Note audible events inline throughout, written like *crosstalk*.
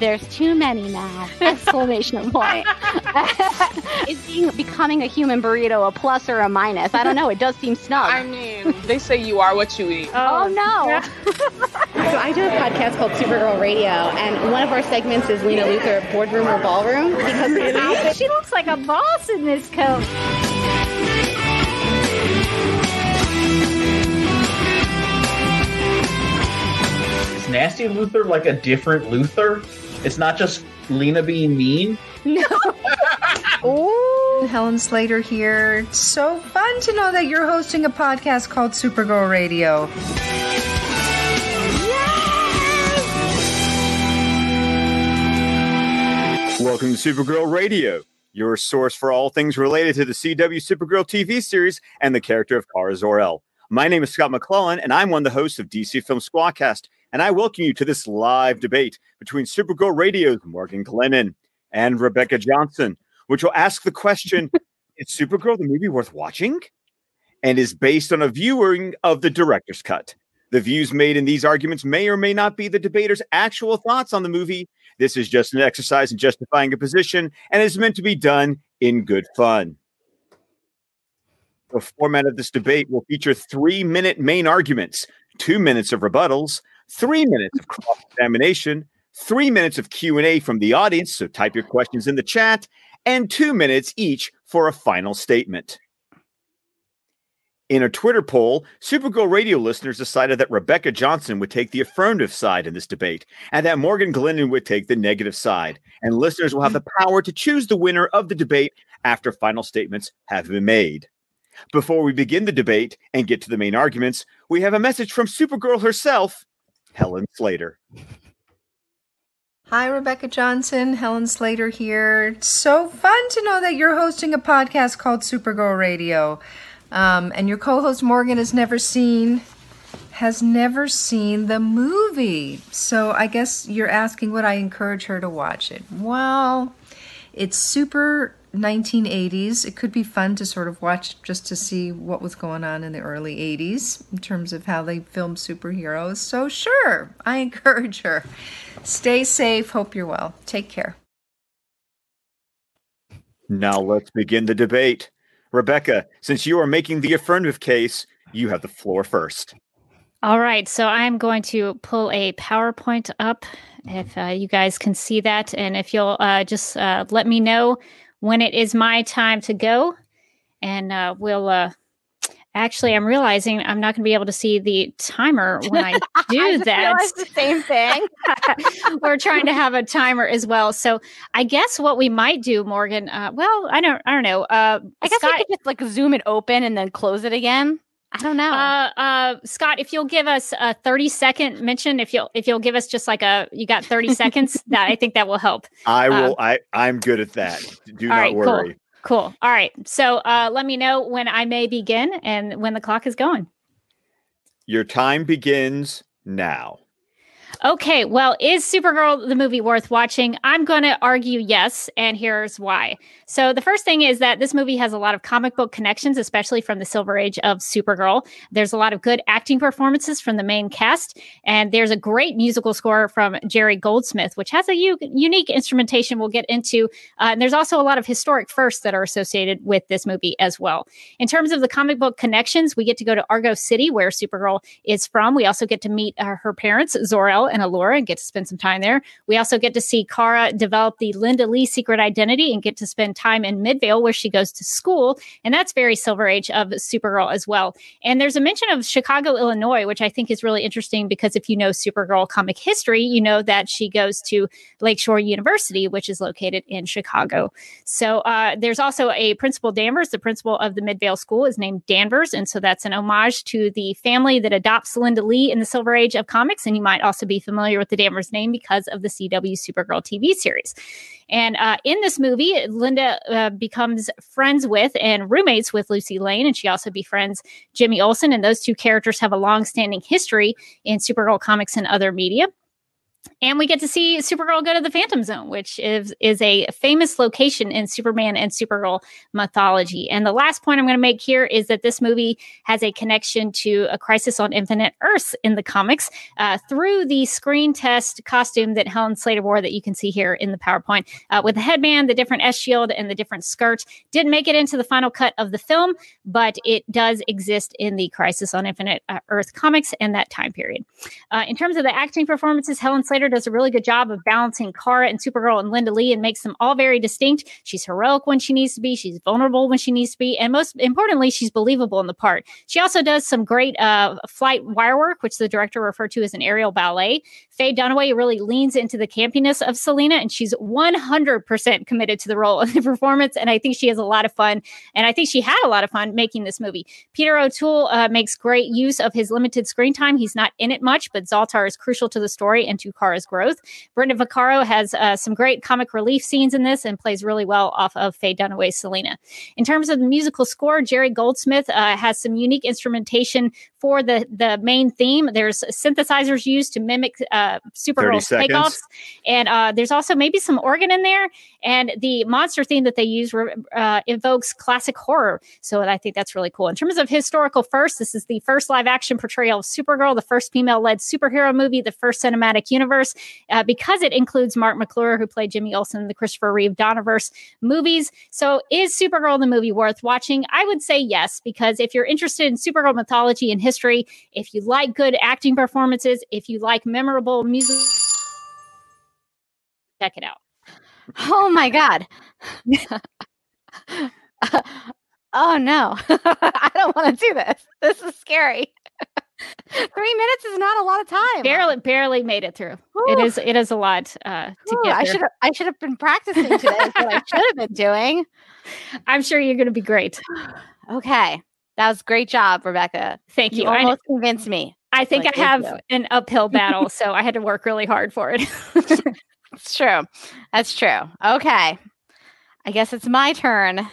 There's too many now! *laughs* Exclamation point. *laughs* Is being becoming a human burrito a plus or a minus? I don't know. It does seem snug. I mean, they say you are what you eat. oh, oh no! *laughs* So I do a podcast called Supergirl Radio, and one of our segments is Lena Luthor Boardroom or Ballroom because she looks like a boss in this coat. Is Nasty Luthor like a different Luther? It's not just Lena being mean. No. *laughs* Ooh, Helen Slater here. It's so fun to know that you're hosting a podcast called Supergirl Radio. Welcome to Supergirl Radio, your source for all things related to the CW Supergirl TV series and the character of Kara Zor-El. My name is Scott McClellan, and I'm one of the hosts of DC Film Squadcast, and I welcome you to this live debate between Supergirl Radio's Morgan Glennon and Rebecca Johnson, which will ask the question *laughs* Is Supergirl the movie worth watching? And is based on a viewing of the director's cut. The views made in these arguments may or may not be the debater's actual thoughts on the movie. This is just an exercise in justifying a position and is meant to be done in good fun. The format of this debate will feature three minute main arguments, two minutes of rebuttals, three minutes of cross examination, three minutes of Q&A from the audience, so type your questions in the chat, and two minutes each for a final statement. In a Twitter poll, Supergirl radio listeners decided that Rebecca Johnson would take the affirmative side in this debate and that Morgan Glennon would take the negative side. And listeners will have the power to choose the winner of the debate after final statements have been made. Before we begin the debate and get to the main arguments, we have a message from Supergirl herself, Helen Slater. Hi, Rebecca Johnson. Helen Slater here. It's so fun to know that you're hosting a podcast called Supergirl Radio. Um, and your co host Morgan has never seen. Has never seen the movie. So I guess you're asking would I encourage her to watch it? Well, it's super 1980s. It could be fun to sort of watch just to see what was going on in the early 80s in terms of how they filmed superheroes. So, sure, I encourage her. Stay safe. Hope you're well. Take care. Now let's begin the debate. Rebecca, since you are making the affirmative case, you have the floor first. All right, so I'm going to pull a PowerPoint up if uh, you guys can see that. And if you'll uh, just uh, let me know when it is my time to go, and uh, we'll. Uh, actually, I'm realizing I'm not going to be able to see the timer when I *laughs* do I that. the same thing. *laughs* We're trying to have a timer as well. So I guess what we might do, Morgan. Uh, well, I don't. I don't know. Uh, I guess Scott, we could just like zoom it open and then close it again. I don't know. Uh, uh, Scott, if you'll give us a 30 second mention, if you'll if you'll give us just like a you got 30 *laughs* seconds, that I think that will help. I Uh, will I I'm good at that. Do not right, worry. Cool. All right. So uh, let me know when I may begin and when the clock is going. Your time begins now. Okay, well, is Supergirl the movie worth watching? I'm going to argue yes, and here's why. So, the first thing is that this movie has a lot of comic book connections, especially from the Silver Age of Supergirl. There's a lot of good acting performances from the main cast, and there's a great musical score from Jerry Goldsmith, which has a u- unique instrumentation we'll get into. Uh, and there's also a lot of historic firsts that are associated with this movie as well. In terms of the comic book connections, we get to go to Argo City, where Supergirl is from. We also get to meet uh, her parents, Zor-El and Allura, and get to spend some time there. We also get to see Kara develop the Linda Lee secret identity and get to spend time in Midvale, where she goes to school. And that's very Silver Age of Supergirl as well. And there's a mention of Chicago, Illinois, which I think is really interesting because if you know Supergirl comic history, you know that she goes to Lakeshore University, which is located in Chicago. So uh, there's also a principal Danvers. The principal of the Midvale School is named Danvers. And so that's an homage to the family that adopts Linda Lee in the Silver Age of comics. And you might also be familiar with the Danvers name because of the CW Supergirl TV series. And uh, in this movie, Linda uh, becomes friends with and roommates with Lucy Lane, and she also befriends Jimmy Olsen. And those two characters have a long-standing history in Supergirl comics and other media. And we get to see Supergirl go to the Phantom Zone, which is is a famous location in Superman and Supergirl mythology. And the last point I'm going to make here is that this movie has a connection to a Crisis on Infinite Earths in the comics uh, through the screen test costume that Helen Slater wore that you can see here in the PowerPoint uh, with the headband, the different S shield, and the different skirt. Didn't make it into the final cut of the film, but it does exist in the Crisis on Infinite uh, Earth comics and that time period. Uh, in terms of the acting performances, Helen Slater does a really good job of balancing Kara and Supergirl and Linda Lee and makes them all very distinct. She's heroic when she needs to be, she's vulnerable when she needs to be, and most importantly, she's believable in the part. She also does some great uh, flight wire work, which the director referred to as an aerial ballet. Faye Dunaway really leans into the campiness of Selena, and she's 100% committed to the role and the performance. And I think she has a lot of fun, and I think she had a lot of fun making this movie. Peter O'Toole uh, makes great use of his limited screen time. He's not in it much, but Zoltar is crucial to the story and to Kara's growth. Brenda Vaccaro has uh, some great comic relief scenes in this and plays really well off of Faye Dunaway's Selena. In terms of the musical score, Jerry Goldsmith uh, has some unique instrumentation for the the main theme. There's synthesizers used to mimic uh, Supergirl's takeoffs, and uh, there's also maybe some organ in there. And the monster theme that they use uh, evokes classic horror, so I think that's really cool. In terms of historical first, this is the first live action portrayal of Supergirl, the first female led superhero movie, the first cinematic universe, uh, because it includes Marc McClure, who played Jimmy Olsen in the Christopher Reeve Donnerverse movies. So, is Supergirl the movie worth watching? I would say yes, because if you're interested in Supergirl mythology and history, if you like good acting performances, if you like memorable music, check it out. Oh my god. *laughs* oh no. *laughs* I don't want to do this. This is scary. *laughs* Three minutes is not a lot of time. Barely, barely made it through. It Whew. is, it is a lot uh, to Ooh, get I should have I should have been practicing today. what I should have been doing. I'm sure you're going to be great. *sighs* Okay. That was great job, Rebecca. Thank you. You I, almost convinced me. I think like, I have an uphill *laughs* battle, so I had to work really hard for it. *laughs* It's true. That's true. Okay. I guess it's my turn. All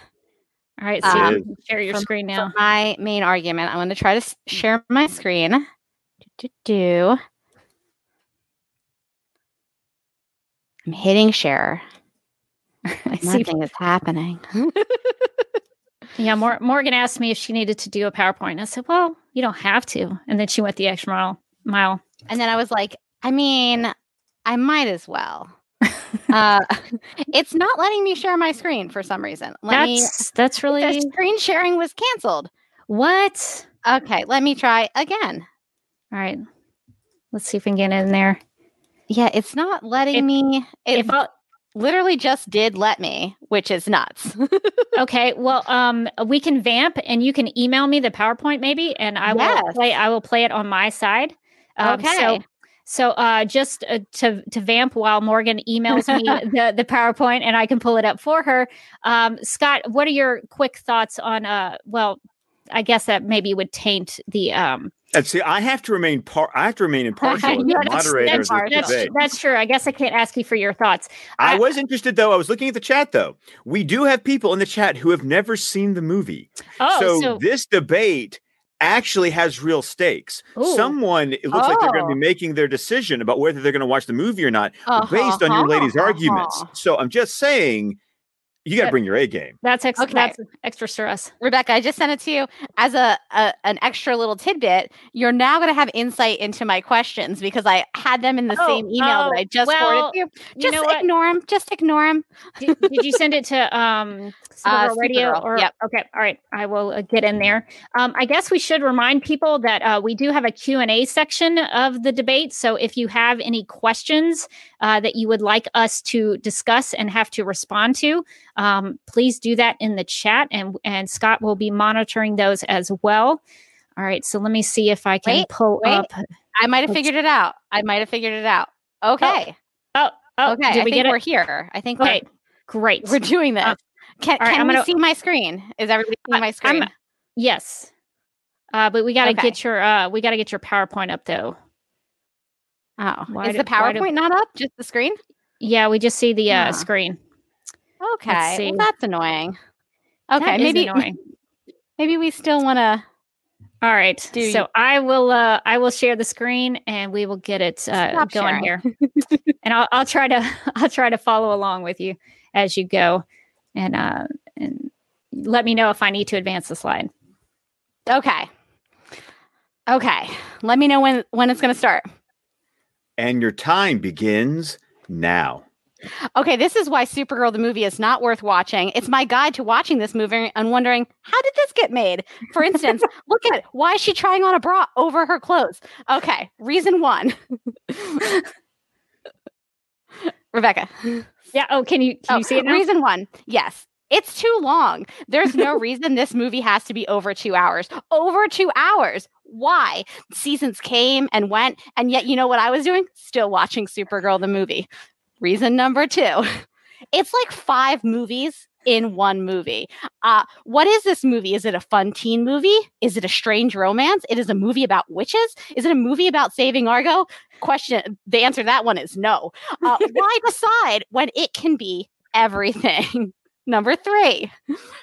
right, Um, so It share your for- screen now. my main argument, I'm going to try to share my screen. Do, do, do. I'm hitting share. *laughs* I see. Nothing is happening. Yeah, Mor- Morgan asked me if she needed to do a PowerPoint. I said, "Well, you don't have to." And then she went the extra mile. Mile. And then I was like, I mean, I might as well. *laughs* uh, it's not letting me share my screen for some reason. Let me. That's that's really The screen sharing was canceled. what. Okay, let me try again. All right, let's see if we can get in there. Yeah, it's not letting If- me. It If I'll, literally just did let me, which is nuts. *laughs* okay, well, um, we can vamp, and you can email me the PowerPoint maybe, and I will play. I will play it on my side. Um, Okay. So, so uh, just uh, to to vamp while Morgan emails me *laughs* the the PowerPoint, and I can pull it up for her. Um, Scott, what are your quick thoughts on? Uh, well, I guess that maybe would taint the um. And see, I have to remain par- I have to remain *laughs* impartial as Yeah, that's- moderator that's- That's, debate. that's true. I guess I can't ask you for your thoughts. I was interested though. I was looking at the chat though. We do have people in the chat who have never seen the movie. Oh, so, so, this debate actually has real stakes. Ooh. Someone it looks like they're going to Oh. be making their decision about whether they're going to watch the movie or not based on your lady's Uh-huh, arguments. uh-huh. So I'm just saying you got to bring your A game. that's ex- Okay. that's extra stress. Rebecca, I just sent it to you as a, a an extra little tidbit. You're now going to have insight into my questions because I had them in the Oh, same email oh, that I just well, forwarded to you. You Just know ignore them. Just ignore them. did, did you send it to um *laughs* Uh, Radio or yep. okay all right I will uh, get in there um I guess we should remind people that uh, we do have a Q&A section of the debate so if you have any questions uh, that you would like us to discuss and have to respond to um, please do that in the chat and and Scott will be monitoring those as well all right so let me see if I can Wait, pull wait. up I might have figured it out. I might have figured it out. Okay. oh oh okay. did I we think get we're it here. I think okay great we're, we're doing this. Uh, can right, can I'm we gonna- see my screen? Is everybody seeing my I'm- screen? Yes. Uh, but we got to Okay. get your uh, we got to get your PowerPoint up though. Oh, why is do- the why do- PowerPoint not up? Just the screen? Yeah, we just see the uh, screen. Okay. Well, that's annoying. That Okay, is maybe annoying. *laughs* maybe we still want to All right. Do so you- I will uh I will share the screen and we will get it uh going sharing. here. *laughs* and I'll I'll try to *laughs* I'll try to follow along with you as you go and uh and let me know if I need to advance the slide. Okay. Okay. Let me know when when it's going to start. And your time begins now. Okay, this is why Supergirl the movie is not worth watching. It's my guide to watching this movie and wondering how did this get made? For instance, *laughs* look at why is she trying on a bra over her clothes? Okay, reason 1. *laughs* Rebecca. Yeah. Oh, can you can Oh, you see it oh, now? Reason 1. Yes. It's too long. There's no *laughs* reason this movie has to be over 2 hours. Over 2 hours. Why? Seasons came and went and yet you know what I was doing? Still watching Supergirl the movie. Reason number two. *laughs* It's like five movies in one movie. Uh, what is this movie? Is it a fun teen movie? Is it a strange romance? It is a movie about witches? Is it a movie about saving Argo? Question. The answer to that one is no. Uh, *laughs* why decide when it can be everything? Number three,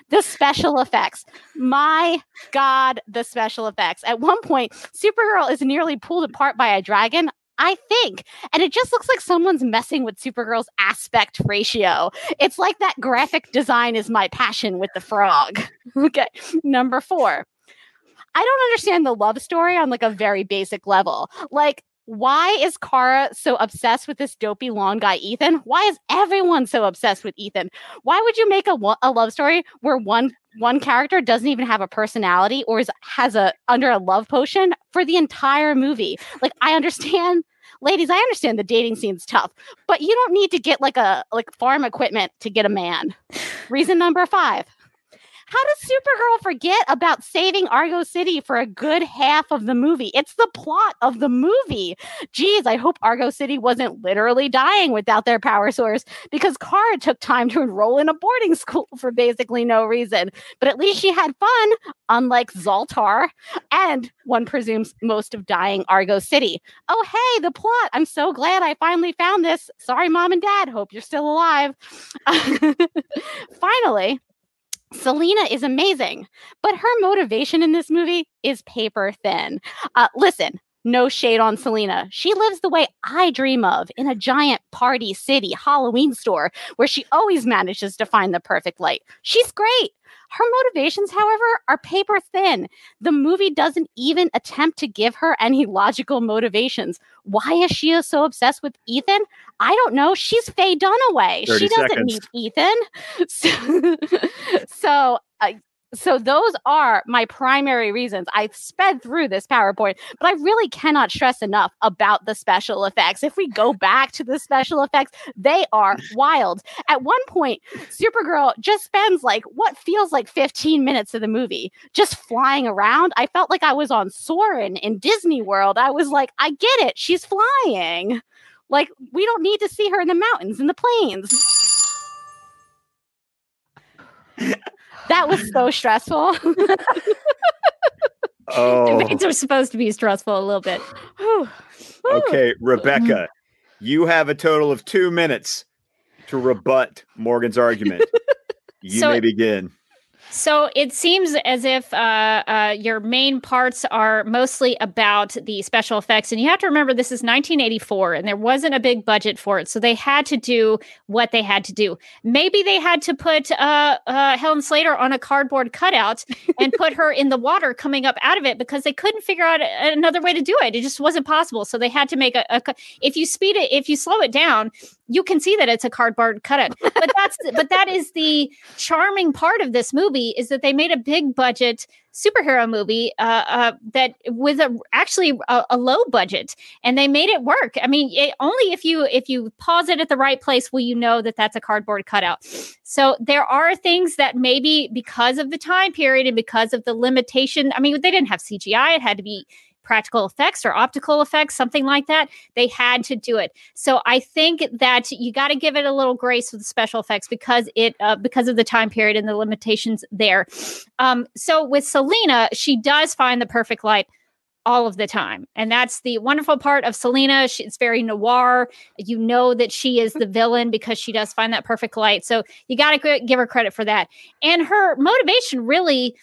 the special effects. My God, the special effects. At one point, Supergirl is nearly pulled apart by a dragon. I think. And it just looks like someone's messing with Supergirl's aspect ratio. It's like that graphic design is my passion with the frog. *laughs* okay. Number four. I don't understand the love story on like a very basic level. Like, why is Kara so obsessed with this dopey long guy, Ethan? Why is everyone so obsessed with Ethan? Why would you make a, a love story where one one character doesn't even have a personality or is has a under a love potion for the entire movie? Like I understand ladies, I understand the dating scene's tough, but you don't need to get like a like farm equipment to get a man. Reason number 5. How does Supergirl forget about saving Argo City for a good half of the movie? It's the plot of the movie. Geez, I hope Argo City wasn't literally dying without their power source because Kara took time to enroll in a boarding *laughs* school for basically no reason. But at least she had fun, unlike Zoltar and one presumes most of dying Argo City. Oh, hey, the plot. I'm so glad I finally found this. Sorry, mom and dad. Hope you're still alive. *laughs* Finally, Selena is amazing, but her motivation in this movie is paper thin. Uh, listen, no shade on Selena. She lives the way I dream of in a giant party city Halloween store where she always manages to find the perfect light. She's great. Her motivations, however, are paper thin. The movie doesn't even attempt to give her any logical motivations. Why is she so obsessed with Ethan? I don't know. She's Faye Dunaway. She doesn't seconds. need Ethan. *laughs* So, so, uh, so those are my primary reasons. I sped through this PowerPoint, but I really cannot stress enough about the special effects. If we go back to the special effects, they are wild. At one point, Supergirl just spends like what feels like 15 minutes of the movie just flying around. I felt like I was on Soarin' in Disney World. I was like, I get it. She's flying. Like, we don't need to see her in the mountains and the plains. *laughs* that was so stressful. *laughs* Oh, Debates are supposed to be stressful a little bit. Whew. okay, Rebecca. Mm-hmm. You have a total of two minutes to rebut Morgan's argument. *laughs* You So- may begin. So it seems as if uh, uh, your main parts are mostly about the special effects. And you have to remember, this is 1984 and there wasn't a big budget for it. So they had to do what they had to do. Maybe they had to put uh, uh, Helen Slater on a cardboard cutout *laughs* and put her in the water coming up out of it because they couldn't figure out another way to do it. It just wasn't possible. So they had to make a, a if you speed it, if you slow it down, you can see that it's a cardboard cutout. But that's *laughs* but that is the charming part of this movie is that they made a big budget superhero movie uh, uh, that with a actually a, a low budget and they made it work i mean it, only if you if you pause it at the right place will you know that that's a cardboard cutout so there are things that maybe because of the time period and because of the limitation i mean they didn't have cgi it had to be practical effects or optical effects something like that they had to do it so I think that you got to give it a little grace with special effects because it uh, because of the time period and the limitations there. Um, so with Selena, she does find the perfect light all of the time, and that's the wonderful part of Selena. She, it's very noir. You know that she is the villain because she does find that perfect light. So you got to give her credit for that. And her motivation really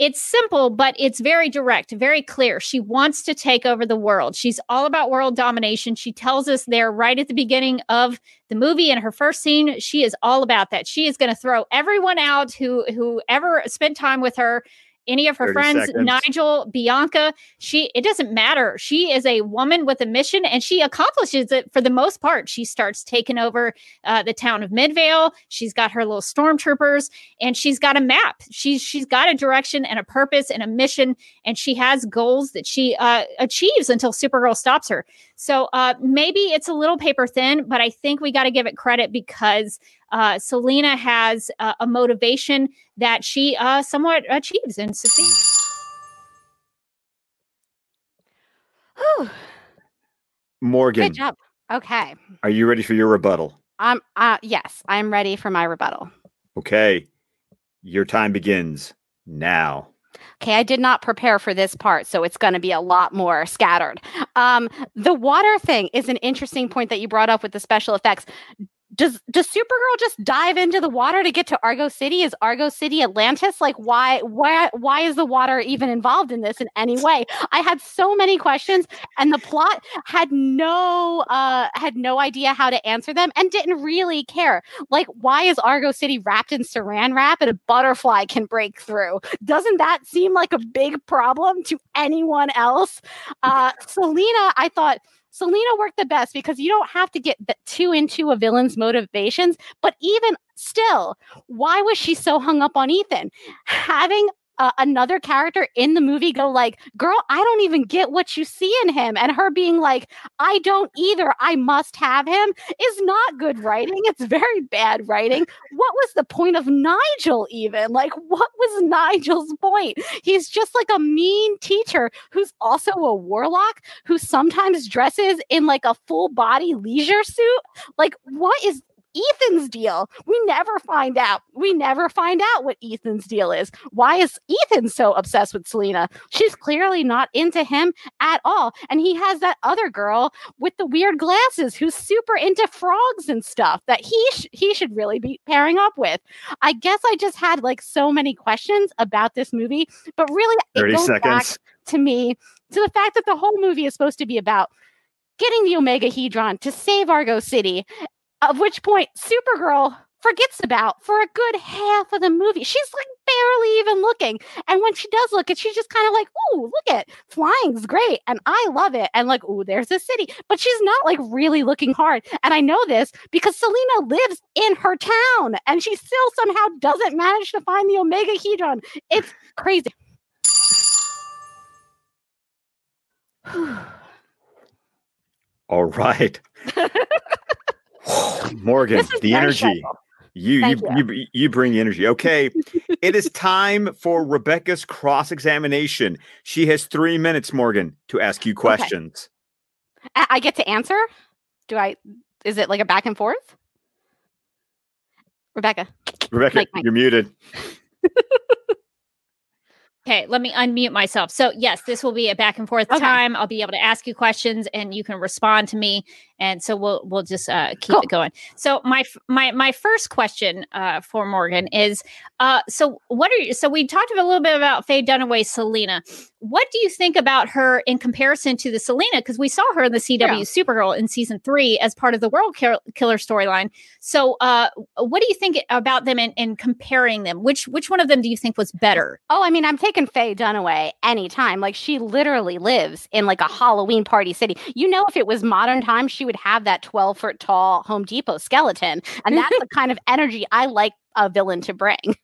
it's simple, but it's very direct, very clear. She wants to take over the world. She's all about world domination. She tells us there right at the beginning of the movie in her first scene. She is all about that. She is going to throw everyone out who ever spent time with her any of her friends, seconds. Nigel, Bianca, she it doesn't matter. She is a woman with a mission and she accomplishes it for the most part. She starts taking over uh, the town of Midvale. She's got her little stormtroopers and she's got a map. She's she's got a direction and a purpose and a mission and she has goals that she uh, achieves until Supergirl stops her. So uh, maybe it's a little paper thin, but I think we got to give it credit because uh, Selena has uh, a motivation that she uh, somewhat achieves and succeeds. Whew, Morgan, good job. Okay. are you ready for your rebuttal? Um. Uh. Yes, I'm ready for my rebuttal. Okay. Your time begins now. Okay, I did not prepare for this part, so it's going to be a lot more scattered. Um, the water thing is an interesting point that you brought up with the special effects. Does does Supergirl just dive into the water to get to Argo City? Is Argo City Atlantis? Like why why why is the water even involved in this in any way? I had so many questions and the plot had no uh had no idea how to answer them and didn't really care. Like why is Argo City wrapped in saran wrap and a butterfly can break through? Doesn't that seem like a big problem to anyone else? Uh Selena, I thought Selena worked the best because you don't have to get too into a villain's motivations. But even still, why was she so hung up on Ethan? Having uh, another character in the movie go like, "Girl, I don't even get what you see in him," and her being like, "I don't either. I must have him," is not good writing. It's very bad writing. What was the point of Nigel? Even like, what was Nigel's point? He's just like a mean teacher who's also a warlock who sometimes dresses in like a full body leisure suit. Like, what is Ethan's deal? We never find out. We never find out what Ethan's deal is. Why is Ethan so obsessed with Selena? She's clearly not into him at all. And he has that other girl with the weird glasses who's super into frogs and stuff that he sh- he should really be pairing up with. I guess I just had like so many questions about this movie, but really it 30 goes back seconds. to me to the fact that the whole movie is supposed to be about getting the Omegahedron to save Argo City, of which point Supergirl forgets about for a good half of the movie. She's like barely even looking. And when she does look at, she's just kind of like, ooh, look at flying's great. And I love it. And like, ooh, there's a city. But she's not like really looking hard. And I know this because Selena lives in her town and she still somehow doesn't manage to find the Omegahedron. It's crazy. *sighs* All right. *laughs* *sighs* Morgan, the energy. You, you, you you bring the energy. Okay. *laughs* it is time for Rebecca's cross-examination. She has three minutes, Morgan, to ask you questions. I I get to answer? Do I? Is it like a back and forth? Rebecca. Rebecca, Mike, Mike. you're muted. *laughs* Okay, let me unmute myself. So, yes, this will be a back and forth Okay. time. I'll be able to ask you questions and you can respond to me and so we'll we'll just uh, keep Cool. it going. So, my my my first question uh, for Morgan is uh so what are you so we talked a little bit about Faye Dunaway Selena. What do you think about her in comparison to the Selena because we saw her in the CW Yeah. Supergirl in season 3 as part of the World Kill- Killer storyline. So, uh what do you think about them in, in comparing them? Which which one of them do you think was better? Oh, I mean, I'm taking Faye Dunaway anytime. Like she literally lives in like a Halloween party city. You know, if it was modern times, she would have that 12 foot tall Home Depot skeleton, and that's the kind of *laughs* energy I like a villain to bring.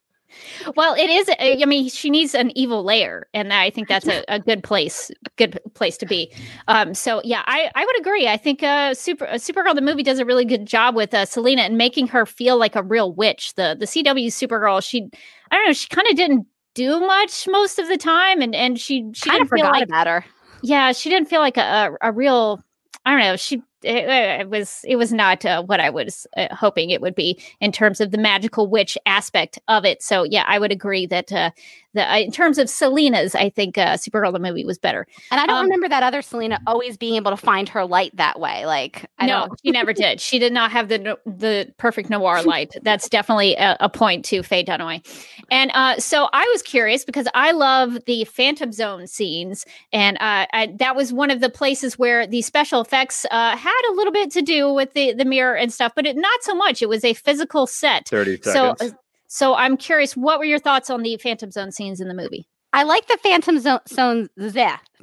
Well, it is. I mean, she needs an evil layer, and I think that's a, *laughs* a good place, good place to be. Um, so yeah, I, I would agree. I think uh, Super uh, Supergirl the movie does a really good job with uh, Selena and making her feel like a real witch. The the CW Supergirl, she I don't know, she kind of didn't do much most of the time, and and she she kind of forgot like about her. yeah, she didn't feel like a, a, a real. I don't know. She it, it was it was not uh, what I was uh, hoping it would be in terms of the magical witch aspect of it. So yeah, I would agree that uh, the uh, in terms of Selena's, I think uh, Supergirl the movie was better. And I don't Um, remember that other Selena always being able to find her light that way. Like, I no, don't. she never did. She did not have the the perfect noir *laughs* light. That's definitely a, a point to Faye Dunaway. And uh, so I was curious because I love the Phantom Zone scenes, and uh, I, that was one of the places where the special effects uh, had a little bit to do with the the mirror and stuff, but it, not so much. It was a physical set. 30 So, seconds. uh, so I'm curious, what were your thoughts on the Phantom Zone scenes in the movie? I like the Phantom Zone, zone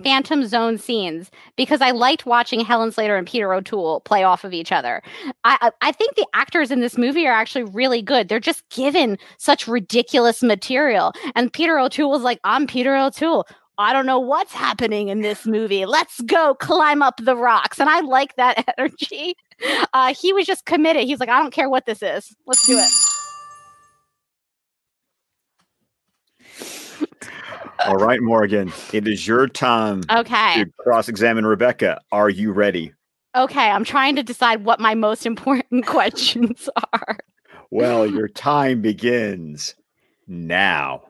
Phantom Zone scenes because I liked watching Helen Slater and Peter O'Toole play off of each other. I, I I think the actors in this movie are actually really good. They're just given such ridiculous material, and Peter O'Toole was like, "I'm Peter O'Toole." I don't know what's happening in this movie. Let's go climb up the rocks. And I like that *laughs* energy. Uh, he was just committed. He's like, I don't care what this is. Let's do it. All right, Morgan, it is your time Okay. to cross examine Rebecca. Are you ready? Okay. I'm trying to decide what my most important *laughs* questions are. Well, your time begins now.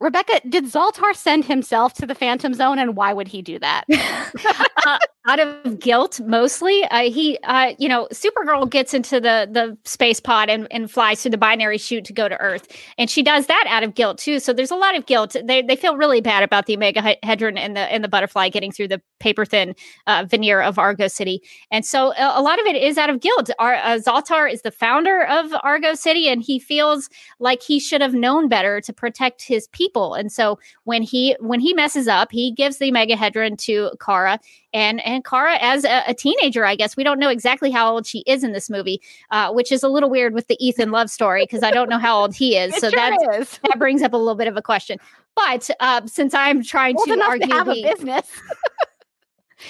Rebecca, did Zoltar send himself to the Phantom Zone, and why would he do that? *laughs* uh, out of guilt mostly uh, he uh, you know supergirl gets into the the space pod and, and flies through the binary chute to go to earth. And she does that out of guilt too. So there's a lot of guilt. They, they feel really bad about the omegahedron and the and the butterfly getting through the paper thin uh, veneer of argo city. And so a, a lot of it is out of guilt. Ar- uh, zoltar is the founder of argo city and he feels like he should have known better to protect his people. And so when he when he messes up he gives the omegahedron to kara and and Kara as a, a teenager, I guess we don't know exactly how old she is in this movie, uh, which is a little weird with the Ethan love story because I don't know how old he is. So sure that is. *laughs* that brings up a little bit of a question. But uh, since I'm trying Old to argue to have a business. *laughs*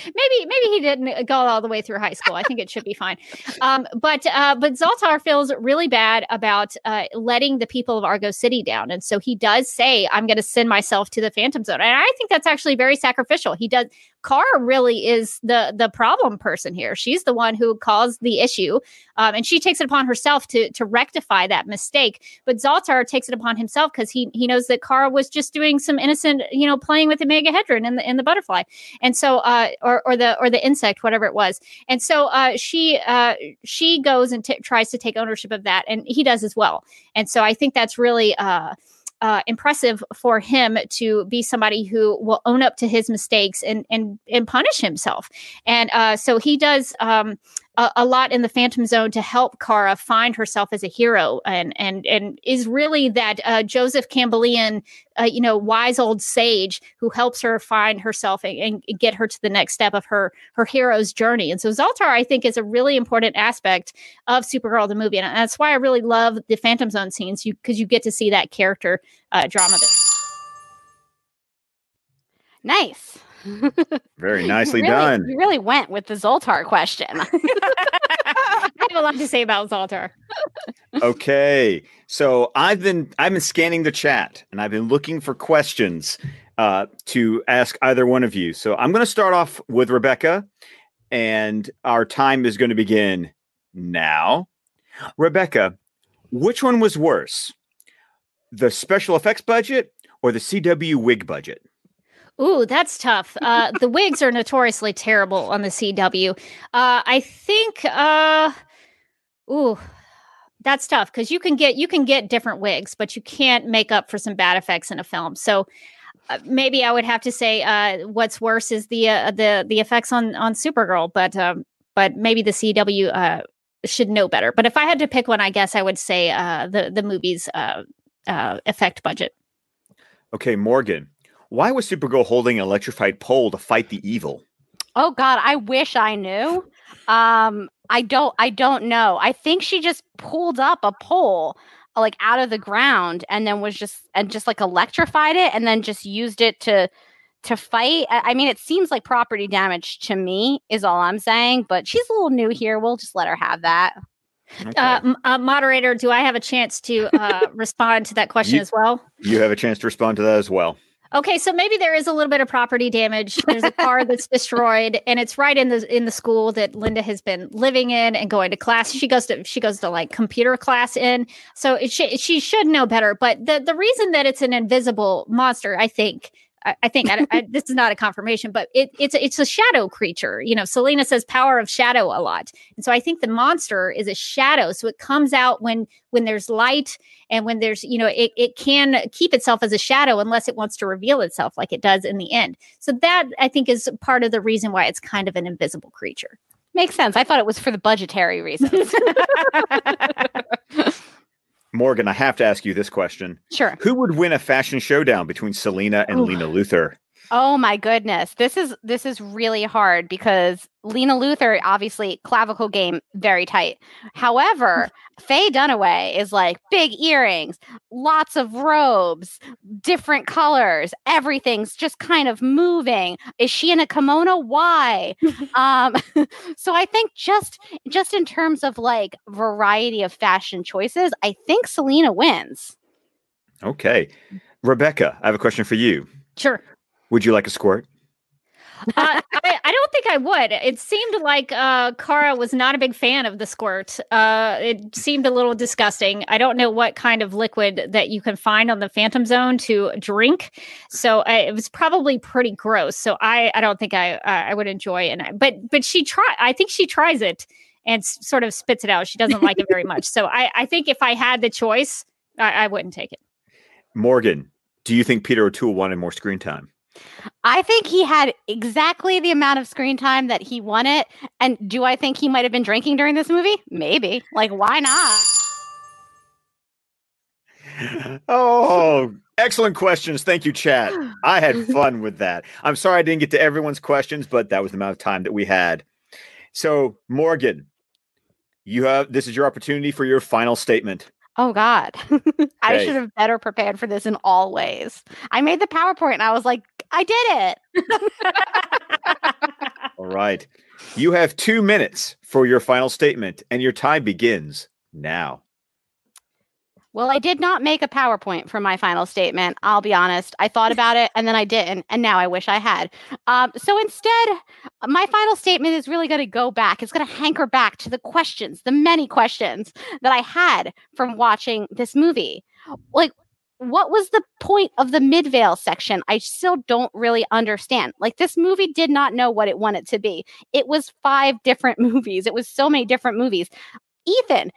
maybe maybe he didn't go all the way through high school. I think it should be fine. Um, but uh, but Zoltar feels really bad about uh, letting the people of Argo City down, and so he does say, "I'm going to send myself to the Phantom Zone," and I think that's actually very sacrificial. He does. Kara really is the the problem person here. She's the one who caused the issue, um, and she takes it upon herself to to rectify that mistake. But Zoltar takes it upon himself because he he knows that Kara was just doing some innocent, you know, playing with the Mega Hedron and the in the butterfly, and so uh, or or the or the insect, whatever it was. And so uh, she uh, she goes and t- tries to take ownership of that, and he does as well. And so I think that's really. Uh, uh, impressive for him to be somebody who will own up to his mistakes and and and punish himself. And uh, so he does um, a, a lot in the Phantom Zone to help Kara find herself as a hero, and and and is really that uh, Joseph Campbellian, uh, you know, wise old sage who helps her find herself and, and get her to the next step of her her hero's journey. And so Zoltar, I think, is a really important aspect of Supergirl the movie, and that's why I really love the Phantom Zone scenes, you because you get to see that character uh, drama. there. Nice. *laughs* Very nicely You really, done. You really went with the Zoltar question. *laughs* I have a lot to say about Zoltar. okay so i've been i've been scanning the chat and i've been looking for questions uh, to ask either one of you so i'm going to start off with rebecca and our time is going to begin now rebecca which one was worse the special effects budget or the cw wig budget Ooh, that's tough. Uh, the wigs are notoriously terrible on the CW. Uh, I think. Uh, ooh, that's tough because you can get you can get different wigs, but you can't make up for some bad effects in a film. So uh, maybe I would have to say uh, what's worse is the uh, the the effects on on Supergirl, but um, but maybe the CW uh, should know better. But if I had to pick one, I guess I would say uh, the the movie's uh, uh, effect budget. okay morgan why was supergirl holding an electrified pole to fight the evil oh God, I wish I knew. Um, I don't. I don't know. I think she just pulled up a pole like out of the ground and then was just and just like electrified it and then just used it to to fight. I I mean, it seems like property damage to me is all I'm saying. But she's a little new here. We'll just let her have that. Okay. Uh, m- uh, moderator, do I have a chance to uh, *laughs* respond to that question You- as well? you have a chance to respond to that as well Okay, so maybe there is a little bit of property damage. There's a car *laughs* that's destroyed, and it's right in the in the school that Linda has been living in and going to class. She goes to she goes to like computer class in, so it sh- she should know better. But the the reason that it's an invisible monster, I think, I, I think I, I, *laughs* this is not a confirmation, but it, it's a, it's a shadow creature. You know, Selena says power of shadow a lot, and so I think the monster is a shadow. So it comes out when when there's light and when there's you know it it can keep itself as a shadow unless it wants to reveal itself like it does in the end. So that I think is part of the reason why it's kind of an invisible creature. Makes sense. I thought it was for the budgetary reasons. *laughs* *laughs* Morgan, I have to ask you this question. sure. Who would win a fashion showdown between Selena and Ooh. Lena Luthor? Oh my goodness. This is this is really hard because Lena Luthor obviously clavicle game very tight. However, *laughs* Faye Dunaway is like big earrings, lots of robes, different colors, everything's just kind of moving. Is she in a kimono? Why? *laughs* um *laughs* so I think just just in terms of like variety of fashion choices, I think Selena wins. Okay. Rebecca, I have a question for you. Sure. Would you like a squirt? uh, I, I don't think I would. It seemed like uh, Kara was not a big fan of the squirt. Uh, it seemed a little disgusting. I don't know what kind of liquid that you can find on the Phantom Zone to drink, so uh, it was probably pretty gross. So I, I don't think I, I I would enjoy it. And I- But but she try. I think she tries it and s- sort of spits it out. She doesn't like it very much. So I, I think if I had the choice, I, I wouldn't take it. Morgan, do you think Peter O'Toole wanted more screen time? I think he had exactly the amount of screen time that he wanted. And do I think he might have been drinking during this movie? Maybe. Like, why not? Oh, excellent questions. Thank you, chat. I had *sighs* fun with that. I'm sorry I didn't get to everyone's questions, but that was the amount of time that we had. So, Morgan, you have this is your opportunity for your final statement. Oh, God. *laughs* I Okay. should have better prepared for this in all ways. I made the PowerPoint and I was like, I did it. *laughs* All right. You have two minutes for your final statement, and your time begins now. Well, I did not make a PowerPoint for my final statement. I'll be honest. I thought about it and then I didn't. And now I wish I had. Um, so instead, my final statement is really going to go back. It's going to hanker back to the questions, the many questions that I had from watching this movie. Like, what was the point of the Midvale section? I still don't really understand. Like, this movie did not know what it wanted to be. It was five different *laughs* movies, it was so many different movies. Ethan,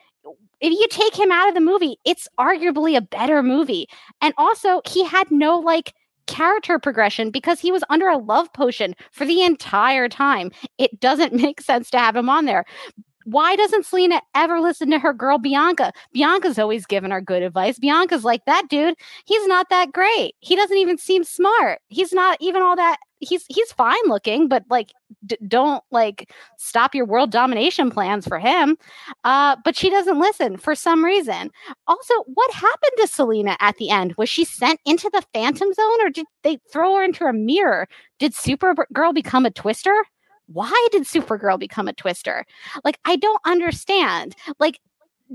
if you take him out of the movie, it's arguably a better movie. And also, he had no like character progression because he was under a love potion for the entire time. It doesn't *laughs* make sense to have him on there. Why doesn't Selena ever listen to her girl Bianca? Bianca's always giving her good advice. Bianca's like, that dude, he's not that great. He doesn't even seem smart. He's not even all that. He's he's fine looking, but like, d- don't like stop your world domination plans for him. Uh, but she doesn't listen for some reason. Also, what happened to Selena at the end? Was she sent into the Phantom Zone, or did they throw her into a mirror? Did Supergirl become a Twister? Why did Supergirl become a Twister? Like, I don't understand. Like,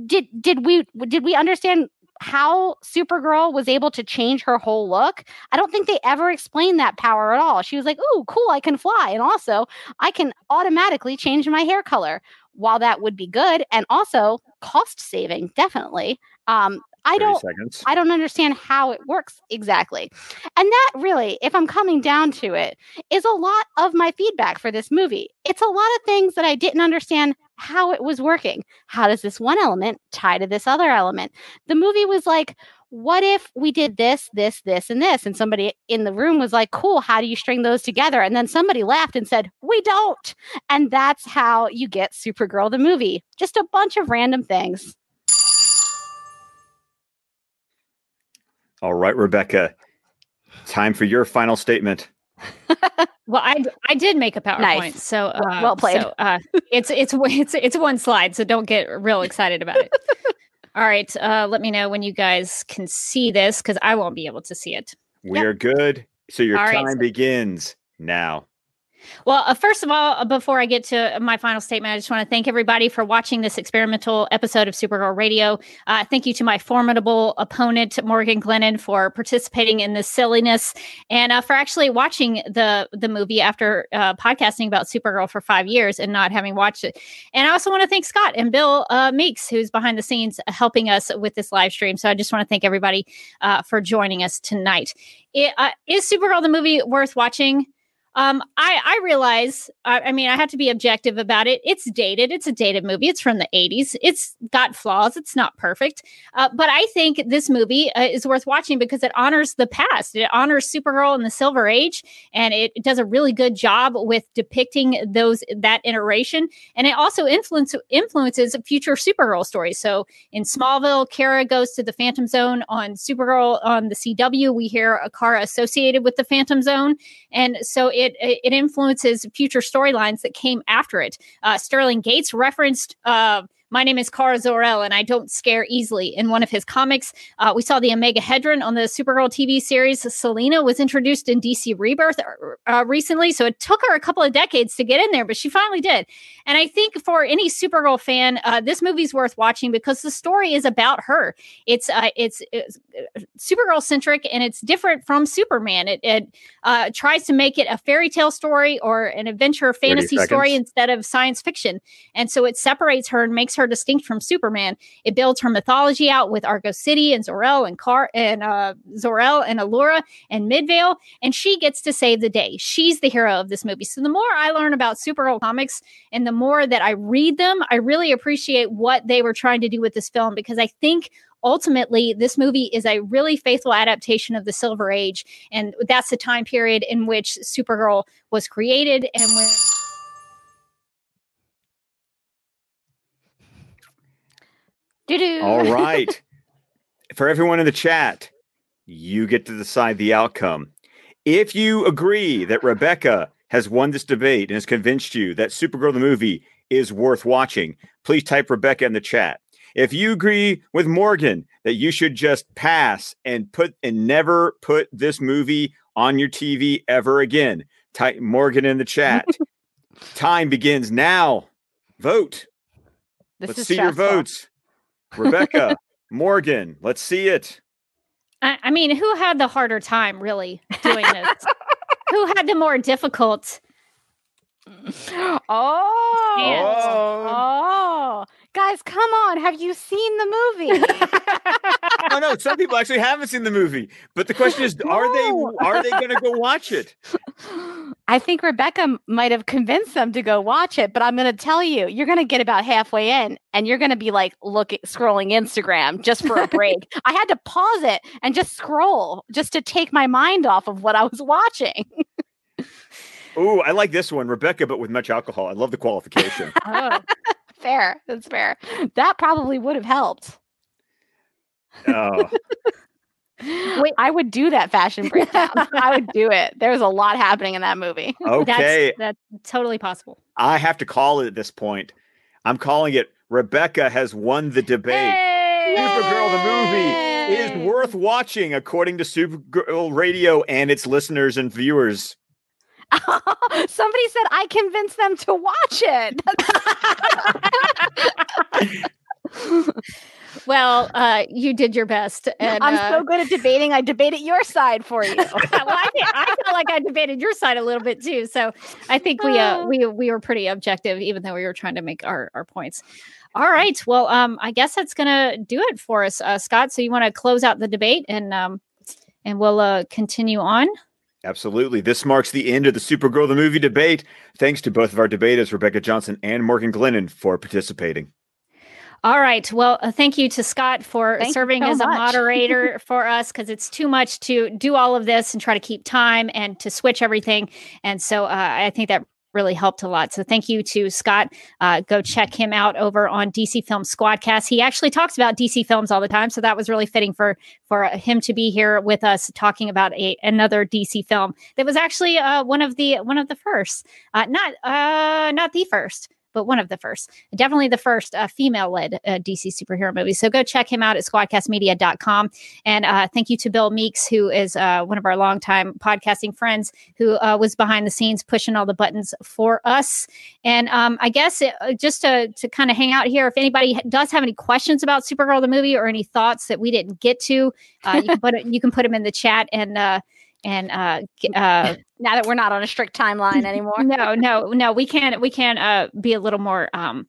did did we did we understand how Supergirl was able to change her whole look? I don't think they ever explained that power at all. She was like, "Ooh, cool, I can fly, and also I can automatically change my hair color." While that would be good and also cost saving, definitely. Um, I don't seconds. I don't understand how it works exactly. And that really, if I'm coming down to it, is a lot of my feedback for this movie. It's a lot of things that I didn't understand how it was working. How does this one element tie to this other element? The movie was like, what if we did this, this, this, and this? And somebody in the room was like, cool, how do you string those together? And then somebody laughed and said, we don't. And that's how you get Supergirl the movie. Just a bunch of random things. All right, Rebecca. Time for your final statement. *laughs* Well, I I did make a PowerPoint, Nice. so uh, well played. So, uh, it's it's it's it's one slide, so don't get real excited about it. *laughs* All right, uh, let me know when you guys can see this because I won't be able to see it. We are good. So your All right, time so- begins now. Well, uh, first of all, uh, before I get to my final statement, I just want to thank everybody for watching this experimental episode of Supergirl Radio. Uh, thank you to my formidable opponent, Morgan Glennon, for participating in this silliness and uh, for actually watching the the movie after uh, podcasting about Supergirl for five years and not having watched it. And I also want to thank Scott and Bill uh, Meeks, who's behind the scenes helping us with this live stream. So I just want to thank everybody for joining us tonight. Is Supergirl the movie worth watching? Um, I I realize. I, I, mean, I have to be objective about it. It's dated. It's a dated movie. It's from the '80s. It's got flaws. It's not perfect. Uh, but I think this movie uh, is worth watching because it honors the past. It honors Supergirl in the Silver Age, and it does a really good job with depicting those that iteration. And it also influence influences future Supergirl stories. So in Smallville, Kara goes to the Phantom Zone. On Supergirl on the CW, we hear a Kara associated with the Phantom Zone, and so it it influences future storylines that came after it. Uh, Sterling Gates referenced. Uh, my name is Kara Zor-El, and I don't scare easily. In one of his comics, uh, we saw the Omegahedron on the Supergirl TV series. Selena was introduced in DC Rebirth uh, uh, recently, so it took her a couple of decades to get in there, but she finally did. And I think for any Supergirl fan, uh, this movie's worth watching because the story is about her. It's uh, it's, it's uh, Supergirl centric, and it's different from Superman. It, it tries to make it a fairy tale story or an adventure fantasy story instead of science fiction, and so it separates her and makes her her distinct from Superman. It builds her mythology out with Argo City and Zor-El and Car and uh, Zor-El and Alura and Midvale, and she gets to save the day. She's the hero of this movie. So the more I learn about Supergirl comics and the more that I read them, I really appreciate what they were trying to do with this film because I think ultimately this movie is a really faithful adaptation of the silver age and that's the time period in which supergirl was created and when Doo-doo. All right. *laughs* For everyone in the chat, you get to decide the outcome. If you agree that Rebecca has won this debate and has convinced you that Supergirl the movie is worth watching, please type Rebecca in the chat. If you agree with Morgan that you should just pass and put and never put this movie on your TV ever again, type Morgan in the chat. *laughs* Time begins now. Vote. This Let's see your votes. Rebecca, Morgan, let's see it. I, I mean, who had the harder time really doing this? who had the more difficult? *laughs* Oh, Hands. oh, oh. Guys, come on! Have you seen the movie? Oh no, some people actually haven't seen the movie. But the question is, are No. they are they gonna go watch it? I think Rebecca might have convinced them to go watch it, but I'm going to tell you, you're going to get about halfway in and you're going to be like looking scrolling Instagram just for a break. *laughs* I had to pause it and just scroll just to take my mind off of what I was watching. Oh, I like this one, Rebecca, but with much alcohol. I love the qualification. *laughs* Oh, fair, that's fair. That probably would have helped. oh, *laughs* Wait, I would do that fashion breakdown. *laughs* I would do it. There's a lot happening in that movie. *laughs* okay. that's, that's totally possible. I have to call it at this point. I'm calling it Rebecca has won the debate. Supergirl the movie is worth watching according to Supergirl Radio and its listeners and viewers. *laughs* Somebody said I convinced them to watch it. *laughs* Well, uh, you did your best, and I'm uh, so good at debating. I debated your side for you. *laughs* well, I, I feel like I debated your side a little bit too. So I think we uh, we we were pretty objective, even though we were trying to make our, our points. All right. Well, um, I guess that's gonna do it for us, uh, Scott. So you want to close out the debate, and um, and we'll uh, continue on. Absolutely. This marks the end of the Supergirl the movie debate. Thanks to both of our debaters, Rebecca Johnson and Morgan Glennon, for participating. All right. Well, uh, thank you to Scott for Thank serving so as a *laughs* moderator for us because it's too much to do all of this and try to keep time and to switch everything. And so uh, I think that really helped a lot. So thank you to Scott. Uh, go check him out over on DC Film Squadcast. He actually talks about DC films all the time, so that was really fitting for for him to be here with us talking about a another DC film that was actually uh, one of the one of the first, uh, not uh, not the first. But one of the first. Definitely the first uh, female led uh, DC superhero movie. So go check him out at squadcastmedia.com. And uh, thank you to Bill Meeks, who is uh, one of our longtime podcasting friends who uh, was behind the scenes pushing all the buttons for us. And um, I guess it, uh, just to, to kind of hang out here, if anybody does have any questions about Supergirl the movie or any thoughts that we didn't get to, uh, you can *laughs* put you can put them in the chat and uh, and uh, uh, now that we're not on a strict timeline anymore. *laughs* no, no, no, we can we can uh, be a little more um,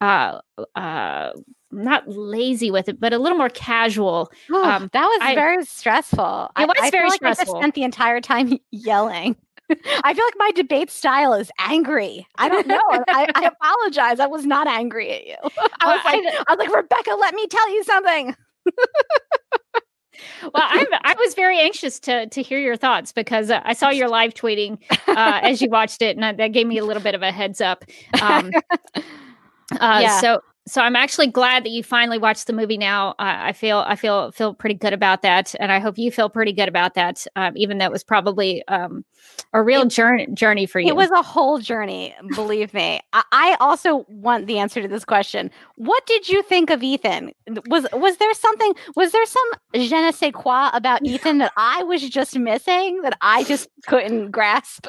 uh, uh, not lazy with it, but a little more casual. um, that was I- very stressful. It was I, I very like I just spent the entire time *laughs* yelling. *laughs* I feel like my debate style is angry. I don't know. I, I apologize. I was not angry at you. I was like, I, was like, Rebecca, let me tell you something. Well, I'm, I was very anxious to to hear your thoughts because uh, I saw your live tweeting uh, as you watched it, and that- that gave me a little bit of a heads up. Um, *laughs* uh, Yeah. So so I'm actually glad that you finally watched the movie. Now uh, I feel I feel feel pretty good about that, and I hope you feel pretty good about that. Um, even though it was probably um, a real journey journey for you. It was a whole journey, believe me. I, I also want the answer to this question. What did you think of Ethan? Was was there something? Was there some je ne sais quoi about *laughs* Ethan that I was just missing that I just couldn't grasp?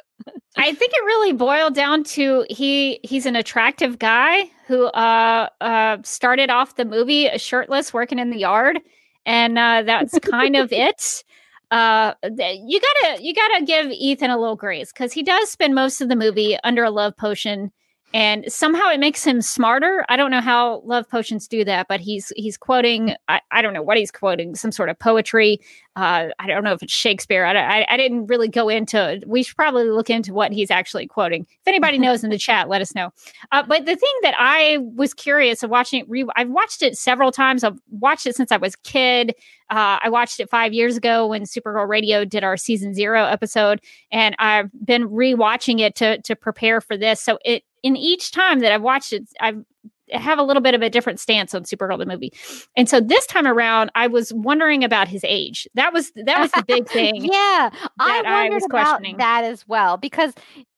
I think it really boiled down to he he's an attractive guy who uh uh started off the movie shirtless working in the yard and uh that's kind of *laughs* it. Uh you got to you got to give Ethan a little grace cuz he does spend most of the movie under a love potion and somehow it makes him smarter. I don't know how love potions do that, but he's he's quoting I, I don't know what he's quoting, some sort of poetry uh, I don't know if it's Shakespeare. I, I, I didn't really go into. it. We should probably look into what he's actually quoting. If anybody *laughs* knows in the chat, let us know. Uh, but the thing that I was curious of watching it, re- I've watched it several times. I've watched it since I was a kid. Uh, I watched it five years ago when Supergirl Radio did our season zero episode, and I've been rewatching it to to prepare for this. So it in each time that I've watched it, I've have a little bit of a different stance on Supergirl the movie. And so this time around, I was wondering about his age. That was that was the big *laughs* thing. yeah, I I wondered was about questioning. that as well because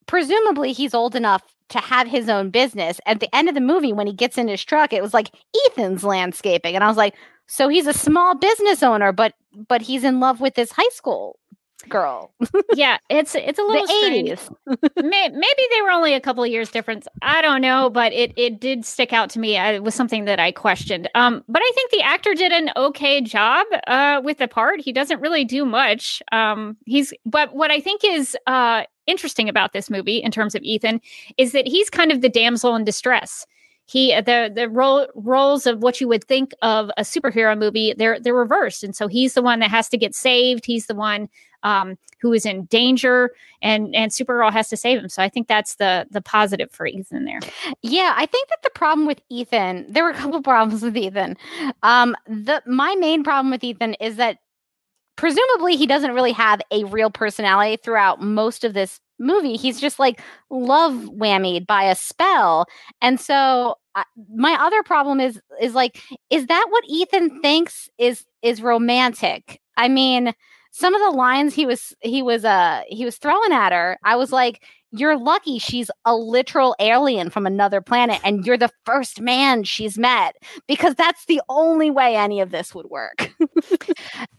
presumably he's old enough to have his own business. At the end of the movie, when he gets in his truck, it was like Ethan's landscaping, and I was like, so he's a small business owner, but but he's in love with this high school girl. yeah, it's it's a *laughs* little eighties. *laughs* May- maybe they were only a couple of years difference. I don't know, but it it did stick out to me. I, it was something that I questioned. Um, but I think the actor did an okay job uh, with the part. He doesn't really do much. Um, he's but what I think is uh interesting about this movie in terms of Ethan is that he's kind of the damsel in distress. He the the role roles of what you would think of a superhero movie they're they're reversed, and so he's the one that has to get saved. He's the one um, who is in danger, and and Supergirl has to save him. So I think that's the the positive for Ethan there. Yeah, I think that the problem with Ethan, there were a couple problems with Ethan. Um, the my main problem with Ethan is that presumably he doesn't really have a real personality throughout most of this movie. He's just like love whammied by a spell, and so my other problem is is like, is that what Ethan thinks is is romantic? I mean, some of the lines he was he was uh he was throwing at her, I was like you're lucky she's a literal alien from another planet and you're the first man she's met because that's the only way any of this would work. *laughs*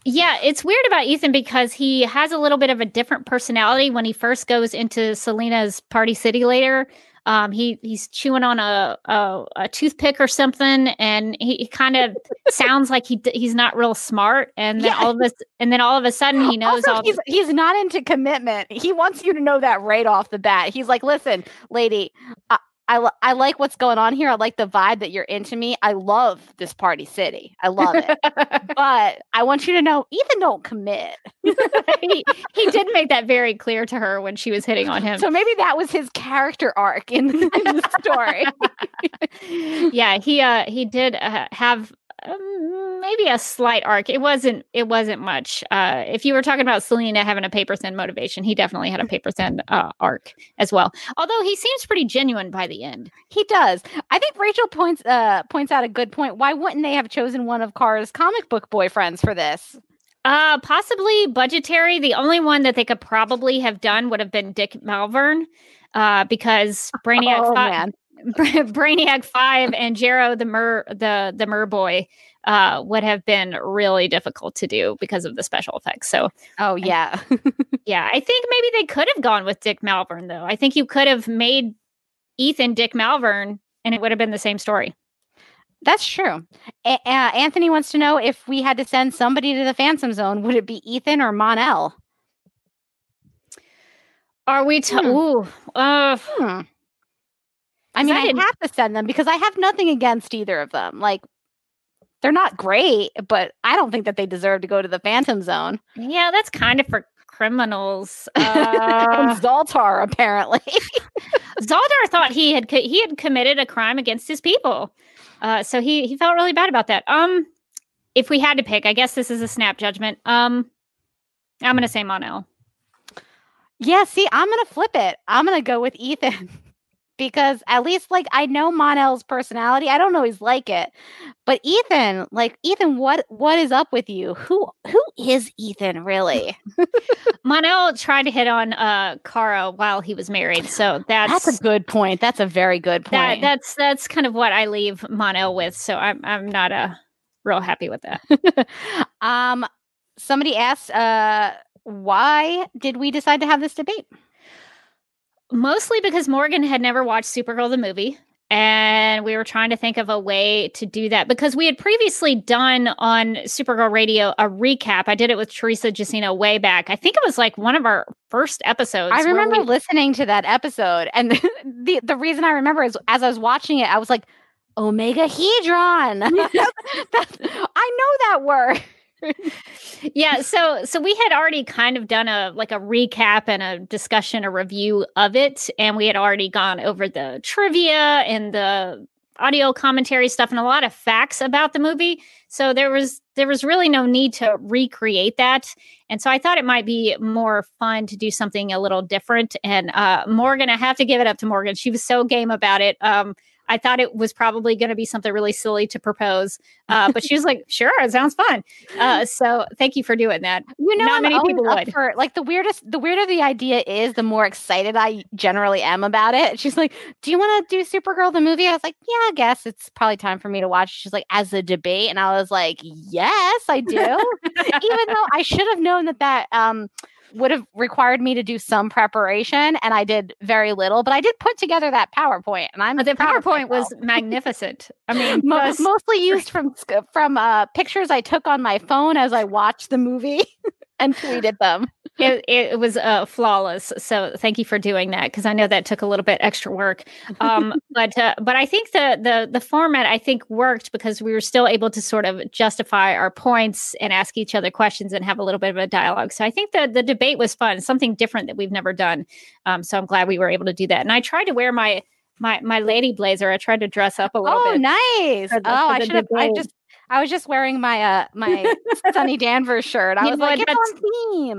Yeah, it's weird about Ethan because he has a little bit of a different personality when he first goes into Selena's party city later. Um, he he's chewing on a, a a toothpick or something, and he, he kind of sounds like he he's not real smart. And then Yeah. all of a and then all of a sudden he *laughs* knows also, all. he's he's not into commitment. He wants you to know that right off the bat. He's like, "Listen, lady, I I, I like what's going on here. I like the vibe that you're into me. I love this party city. I love it. *laughs* but I want you to know, Ethan don't commit. *laughs* he, he did make that very clear to her when she was hitting on him. So maybe that was his character arc in, in the story. *laughs* yeah, he uh he did uh, have um, maybe a slight arc. It wasn't it wasn't much. Uh if you were talking about Selena having a paper thin motivation, he definitely had a paper thin uh, arc as well. Although he seems pretty genuine by the end. He does. I think Rachel points uh points out a good point. Why wouldn't they have chosen one of Kara's comic book boyfriends for this? Uh possibly budgetary. The only one that they could probably have done would have been Dick Malverne. Uh, because Brainiac Oh, thought man. Brainiac Five and Jerro the Mer the the Mer boy uh, would have been really difficult to do because of the special effects. So, oh yeah, *laughs* yeah, I think maybe they could have gone with Dick Malverne though. I think you could have made Ethan Dick Malverne, and it would have been the same story. That's true. A- uh, Anthony wants to know if we had to send somebody to the Phantom Zone, would it be Ethan or Mon-El? Are we? T- hmm. Ooh, uh, hmm. I mean, I, I have to send them because I have nothing against either of them. Like, they're not great, but I don't think that they deserve to go to the Phantom Zone. Yeah, that's kind of for criminals. *laughs* Uh, Zoltar apparently. *laughs* Zoltar thought he had co- he had committed a crime against his people, uh, so he he felt really bad about that. Um, if we had to pick, I guess this is a snap judgment. Um, I'm gonna say Mon-El. Yeah, see, I'm gonna flip it. I'm gonna go with Ethan *laughs* because at least like I know Mon-El's personality. I don't always like it. But Ethan, like Ethan, what what is up with you? Who who is Ethan really? *laughs* Mon-El tried to hit on uh Kara while he was married. So that's That's a good point. That's a very good point. That, that's that's kind of what I leave Mon-El with. So I'm I'm not a uh, real happy with that. *laughs* um somebody asked uh why did we decide to have this debate? Mostly because Morgan had never watched Supergirl the movie. And we were trying to think of a way to do that because we had previously done on Supergirl Radio a recap. I did it with Teresa Jusino way back. I think it was like one of our first episodes. I remember we... listening to that episode. And *laughs* the, the reason I remember is as I was watching it, I was like, Omegahedron. *laughs* *laughs* I know that word yeah so so we had already kind of done a like a recap and a discussion a review of it and we had already gone over the trivia and the audio commentary stuff and a lot of facts about the movie. So there was there was really no need to recreate that. And so i thought it might be more fun to do something a little different. And uh morgan i have to give it up to morgan. She was so game about it. Um I thought it was probably going to be something really silly to propose, uh, but she was like, *laughs* "Sure, it sounds fun." Uh, so thank you for doing that. You know, not I'm many people would. For, like the weirdest, the weirder the idea is, the more excited I generally am about it. She's like, "Do you want to do Supergirl the movie?" I was like, "Yeah, I guess it's probably time for me to watch." She's like, "As a debate," and I was like, "Yes, I do." *laughs* Even though I should have known that that um would have required me to do some preparation and I did very little, but I did put together that PowerPoint and I'm the PowerPoint was magnificent. I mean, *laughs* Mo- mostly used from from uh, pictures I took on my phone as I watched the movie *laughs* and tweeted them it, it was uh, flawless. So thank you for doing that because I know that took a little bit extra work. Um, *laughs* but uh, but I think the the the format I think worked because we were still able to sort of justify our points and ask each other questions and have a little bit of a dialogue. So I think the the debate was fun, something different that we've never done. Um, so I'm glad we were able to do that. And I tried to wear my my my lady blazer. I tried to dress up a little bit. oh, bit. nice. The, oh, I should have. I just I was just wearing my uh my *laughs* Sunny Danvers shirt. I you was know, like, it's on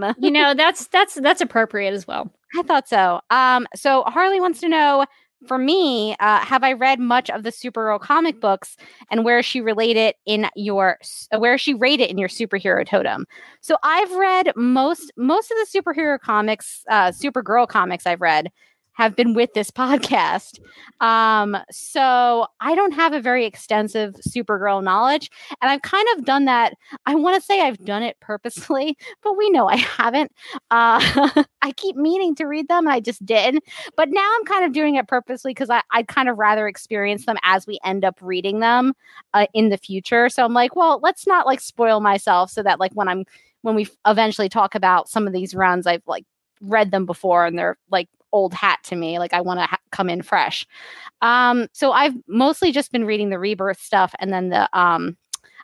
theme. you know, that's that's that's appropriate as well. I thought so. Um, so Harley wants to know for me, uh, have I read much of the Supergirl comic books, and where she related in your uh, where she rated in your superhero totem? So I've read most most of the superhero comics, uh, Supergirl comics. I've read have been with this podcast. Um, so I don't have a very extensive Supergirl knowledge. And I've kind of done that. I want to say I've done it purposely, but we know I haven't. Uh, *laughs* I keep meaning to read them and I just did. But now I'm kind of doing it purposely because I'd kind of rather experience them as we end up reading them uh, in the future. So I'm like, well, let's not like spoil myself so that like when I'm when we eventually talk about some of these runs, I've like read them before and they're like old hat to me. Like I want to ha- come in fresh. Um, so I've mostly just been reading the rebirth stuff, and then the um,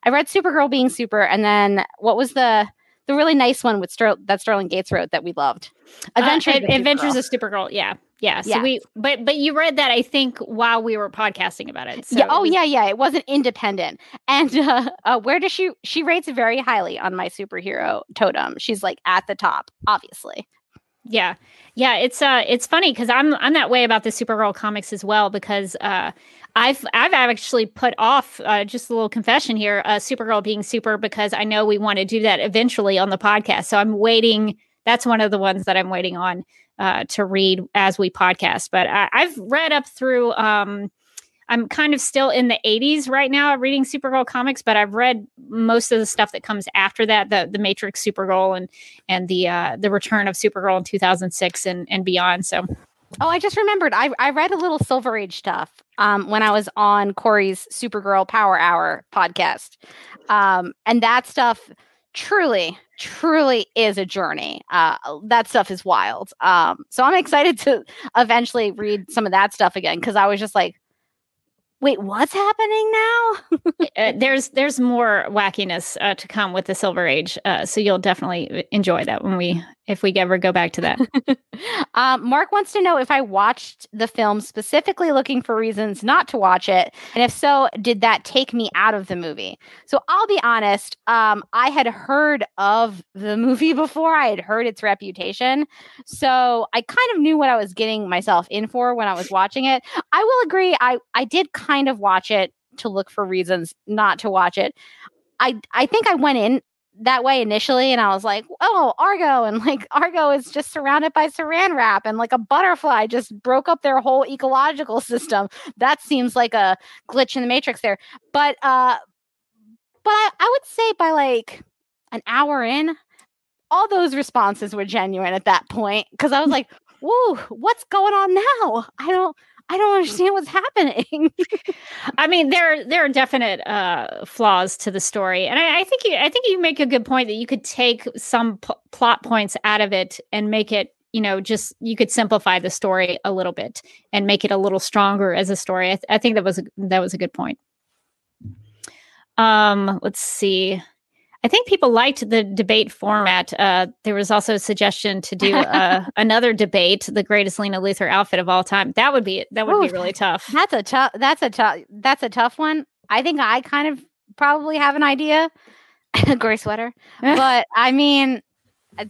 I read Supergirl being super, and then what was the the really nice one with Ster- that Sterling Gates wrote that we loved, Adventures, uh, Adventures of Supergirl. Yeah, yeah. So yeah. we, but but you read that I think while we were podcasting about it. So yeah. Oh yeah, yeah. It wasn't independent. And *laughs* uh, uh, where does she? She rates very highly on my superhero totem. She's like at the top, obviously. Yeah. Yeah, it's uh it's funny cuz I'm I'm that way about the Supergirl comics as well because uh I've I've actually put off uh, just a little confession here, uh, Supergirl being super because I know we want to do that eventually on the podcast. So I'm waiting that's one of the ones that I'm waiting on uh, to read as we podcast. But I, I've read up through. Um, I'm kind of still in the 80s right now reading Supergirl comics, but I've read most of the stuff that comes after that, the the Matrix Supergirl and and the uh, the return of Supergirl in 2006 and and beyond. So Oh, I just remembered. I I read a little Silver Age stuff um, when I was on Corey's Supergirl Power Hour podcast, um, and that stuff truly, truly is a journey. Uh, that stuff is wild. Um, so I'm excited to eventually read some of that stuff again because I was just like, wait, what's happening now? *laughs* uh, there's there's more wackiness uh, to come with the Silver Age, uh, so you'll definitely enjoy that when we if we ever go back to that. *laughs* um, Mark wants to know if I watched the film specifically looking for reasons not to watch it, and if so, did that take me out of the movie? So I'll be honest, um, I had heard of the *laughs* movie before. I had heard its reputation, so I kind of knew what I was getting myself in for when I was watching it. I will agree. I I did kind of watch it to look for reasons not to watch it. I I think I went in that way initially and I was like, oh, Argo. And like *laughs* Argo is just surrounded by saran wrap and like a butterfly just broke up their whole ecological system. That seems like a glitch in the matrix there. But uh but I, I would say by like an hour in, all those responses were genuine at that point. Cause I was like, whoa, what's going on now? I don't I don't understand what's happening. *laughs* I mean, there there are definite uh, flaws to the story, and I, I, think you I think you make a good point that you could take some p- plot points out of it and make it you know just you could simplify the story a little bit and make it a little stronger as a story. I, th- I think that was a, that was a good point. Um, let's see. I think people liked the debate format. Uh, there was also a suggestion to do uh, *laughs* another debate, the greatest Lena Luthor outfit of all time. That would be that would Ooh, be really tough. That's a tough. That's a tough. That's a tough one. I think I kind of probably have an idea. *laughs* Gray sweater, *laughs* but I mean,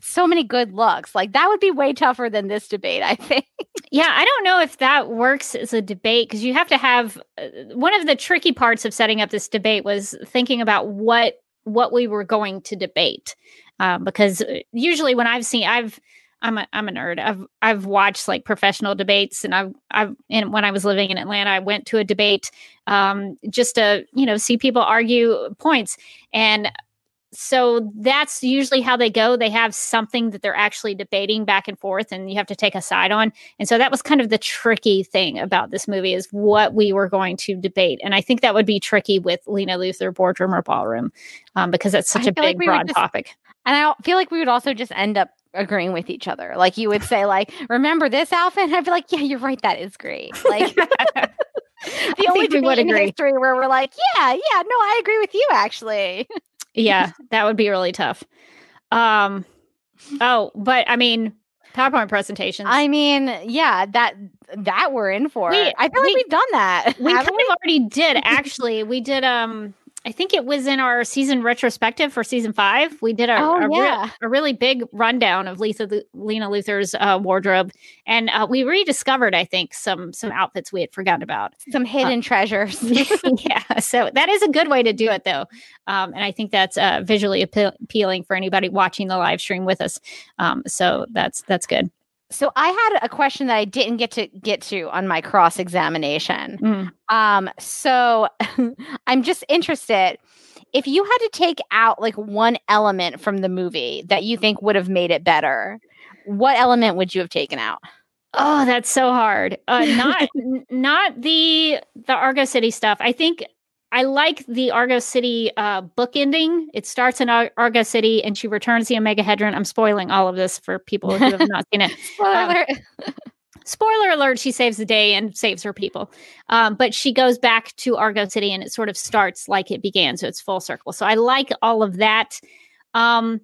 so many good looks. Like that would be way tougher than this debate, I think. yeah, I don't know if that works as a debate because you have to have uh, one of the tricky parts of setting up this debate was thinking about what what we were going to debate uh, because uh, usually when I've seen I've I'm a I'm a nerd. I've I've watched like professional debates, and I've I've and when I was living in Atlanta, I went to a debate um, just to you know see people argue points, and so that's usually how they go. They have something that they're actually debating back and forth, and you have to take a side on. And so that was kind of the tricky thing about this movie is what we were going to debate. And I think that would be tricky with Lena Luthor boardroom or ballroom, um, because that's such I a big, like broad just, topic. And I feel like we would also just end up agreeing with each other. Like you would say, like, remember this outfit? And I'd be like, yeah, you're right. That is great. Like. *laughs* *laughs* the only debate in history where we're like, yeah, yeah, no, I agree with you actually *laughs* yeah, that would be really tough. Um, oh, but I mean, PowerPoint presentations. I mean, yeah, that that we're in for. We, I feel we, like we've done that. We kind we? of already did *laughs* actually. we did um I think it was in our season retrospective for season five. We did a, oh, a, yeah. re- a really big rundown of Lisa, Lena Luthor's uh, wardrobe, and uh, we rediscovered, I think, some some outfits we had forgotten about, some hidden uh, treasures. *laughs* yeah, so that is a good way to do it, though, um, and I think that's uh, visually appealing for anybody watching the live stream with us. Um, so that's that's good. So I had a question that I didn't get to get to on my cross examination. Mm. Um, so *laughs* I'm just interested if you had to take out like one element from the movie that you think would have made it better, what element would you have taken out? Oh, that's so hard. Uh, not *laughs* not the the Argo City stuff. I think I like the Argo City uh, book ending. It starts in Ar- Argo City and she returns the Omegahedron. I'm spoiling all of this for people who have not seen it. *laughs* spoiler um, alert. spoiler alert, she saves the day and saves her people. Um, but she goes back to Argo City and it sort of starts like it began. So it's full circle. So I like all of that. Um,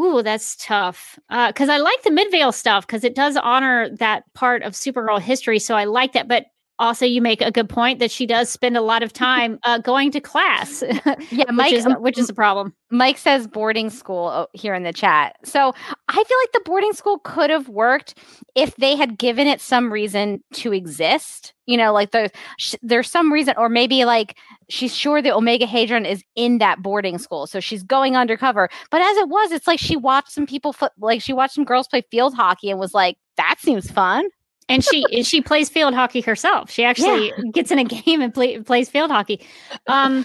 Ooh, that's tough. Because uh, I like the Midvale stuff because it does honor that part of Supergirl history. So I like that. But also, you make a good point that she does spend a lot of time uh, going to class. *laughs* Yeah, which is which is a problem. Mike says boarding school oh, here in the chat. So I feel like the boarding school could have worked if they had given it some reason to exist. You know, like the, sh- there's some reason, or maybe like she's sure that Omegahedron is in that boarding school, so she's going undercover. But as it was, it's like she watched some people, like she watched some girls play field hockey and was like, "That seems fun." And she she plays field hockey herself. She actually gets in a *laughs* game and play, plays field hockey. Um,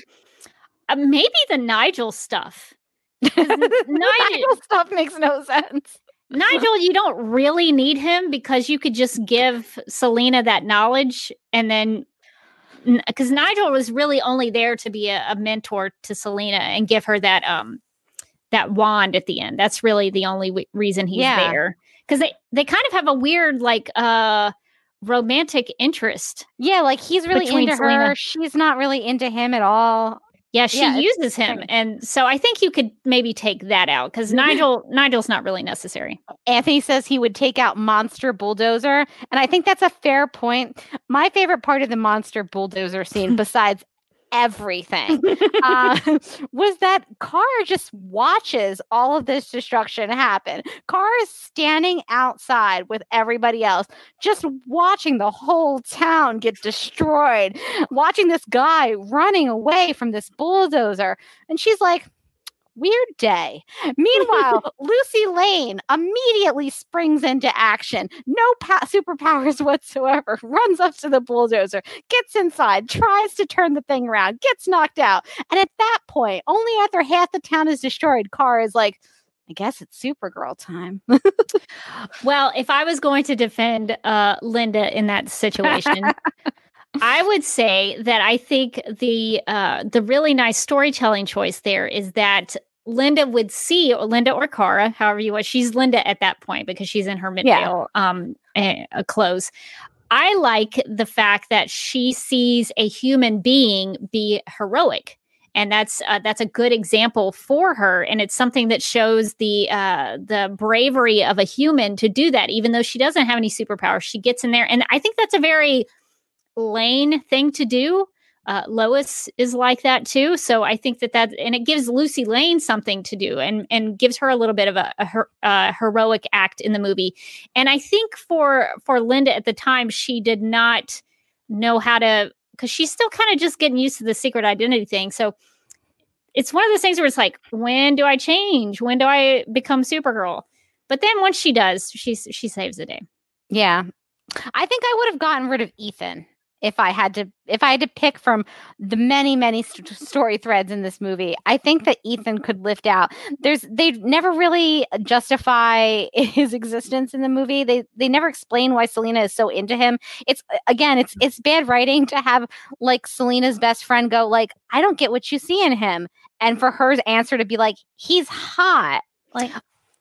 uh, maybe the Nigel stuff. *laughs* Nigel, Nigel stuff makes no sense. Nigel, you don't really need him because you could just give Selena that knowledge and then because Nigel was really only there to be a, a mentor to Selena and give her that um that wand at the end. That's really the only w- reason he's Yeah. there because they they kind of have a weird like uh romantic interest. Yeah, like he's really into Selena. her. She's not really into him at all. Yeah, she Yeah, uses him, and so I think you could maybe take that out because Nigel Nigel's not really necessary. Anthony says he would take out Monster Bulldozer. And I think that's a fair point. My favorite part of the Monster Bulldozer scene, *laughs* besides everything, *laughs* uh, was that Carr just watches all of this destruction happen. Carr is standing outside with everybody else, just watching the whole town get destroyed, watching this guy running away from this bulldozer. And she's like, Weird day. Meanwhile, *laughs* Lucy Lane immediately springs into action. No pa- superpowers *laughs* whatsoever. Runs up to the bulldozer, gets inside, tries to turn the thing around, gets knocked out. And at that point, only after half the town is destroyed, Carr is like, I guess it's Supergirl time. *laughs* Well, if I was going to defend uh, Linda in that situation, I would say that I think the uh, the really nice storytelling choice there is that Linda would see or Linda or Kara, however you want. She's Linda at that point because she's in her midvale um, eh, uh, clothes. I like the fact that she sees a human being be heroic. And that's uh, that's a good example for her, and it's something that shows the uh, the bravery of a human to do that. Even though she doesn't have any superpowers, she gets in there, and I think that's a very Lane thing to do. Uh, Lois is like that too, so I think that that and it gives Lucy Lane something to do, and and gives her a little bit of a, a her, uh, heroic act in the movie. And I think for for Linda at the time, she did not know how to because she's still kind of just getting used to the secret identity thing. So it's one of those things where it's like, when do I change? When do I become Supergirl? But then once she does, she's she saves the day. Yeah. I think I would have gotten rid of Ethan if I had to if I had to pick from the many many st- story threads in this movie. I think that Ethan could lift out. There's they never really justify *laughs* his existence in the movie. They they never explain why Selena is so into him. It's again, it's mm-hmm. it's bad writing to have like Selena's best friend go like, "I don't get what you see in him." And for her answer to be like, "He's hot." Like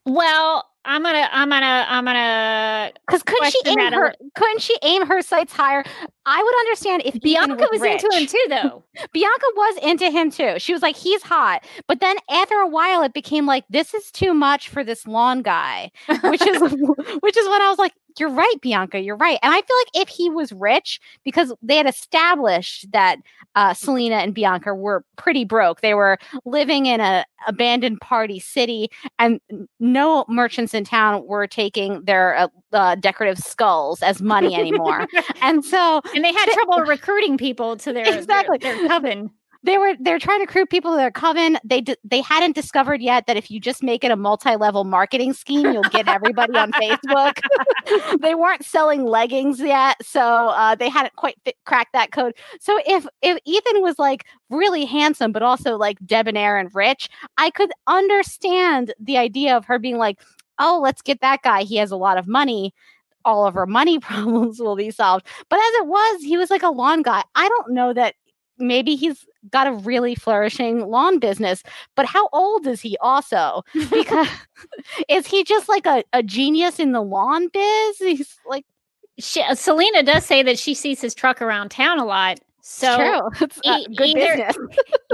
Well, I'm gonna I'm gonna I'm gonna Because couldn't she aim her? Couldn't she aim her sights higher? I would understand if Bianca was into him too, though. *laughs* Bianca was into him too. She was like, he's hot. But then after a while, it became like, this is too much for this lawn guy, which is *laughs* *laughs* which is when I was like, you're right, Bianca, you're right. And I feel like if he was rich, because they had established that uh, Selena and Bianca were pretty broke, they were living in a abandoned party city, and no merchants in town were taking their uh, uh, decorative skulls as money anymore. and so And they had trouble recruiting people to their their- Exactly. their, coven. they were they're trying to recruit people to their coven. They d- they hadn't discovered yet that if you just make it a multi-level marketing scheme, you'll get everybody on Facebook. *laughs* they weren't selling leggings yet, so uh, they hadn't quite fit, cracked that code. So if if Ethan was like really handsome but also like debonair and rich, I could understand the idea of her being like, "Oh, let's get that guy. He has a lot of money." All of her money *laughs* problems will be solved. But as it was, he was like a lawn guy. I don't know that maybe he's got a really flourishing lawn business but how old is he also because *laughs* *laughs* is he just like a, a genius in the lawn biz he's like She, uh, Selena does say that she sees his truck around town a lot. So it's uh, e- good either- business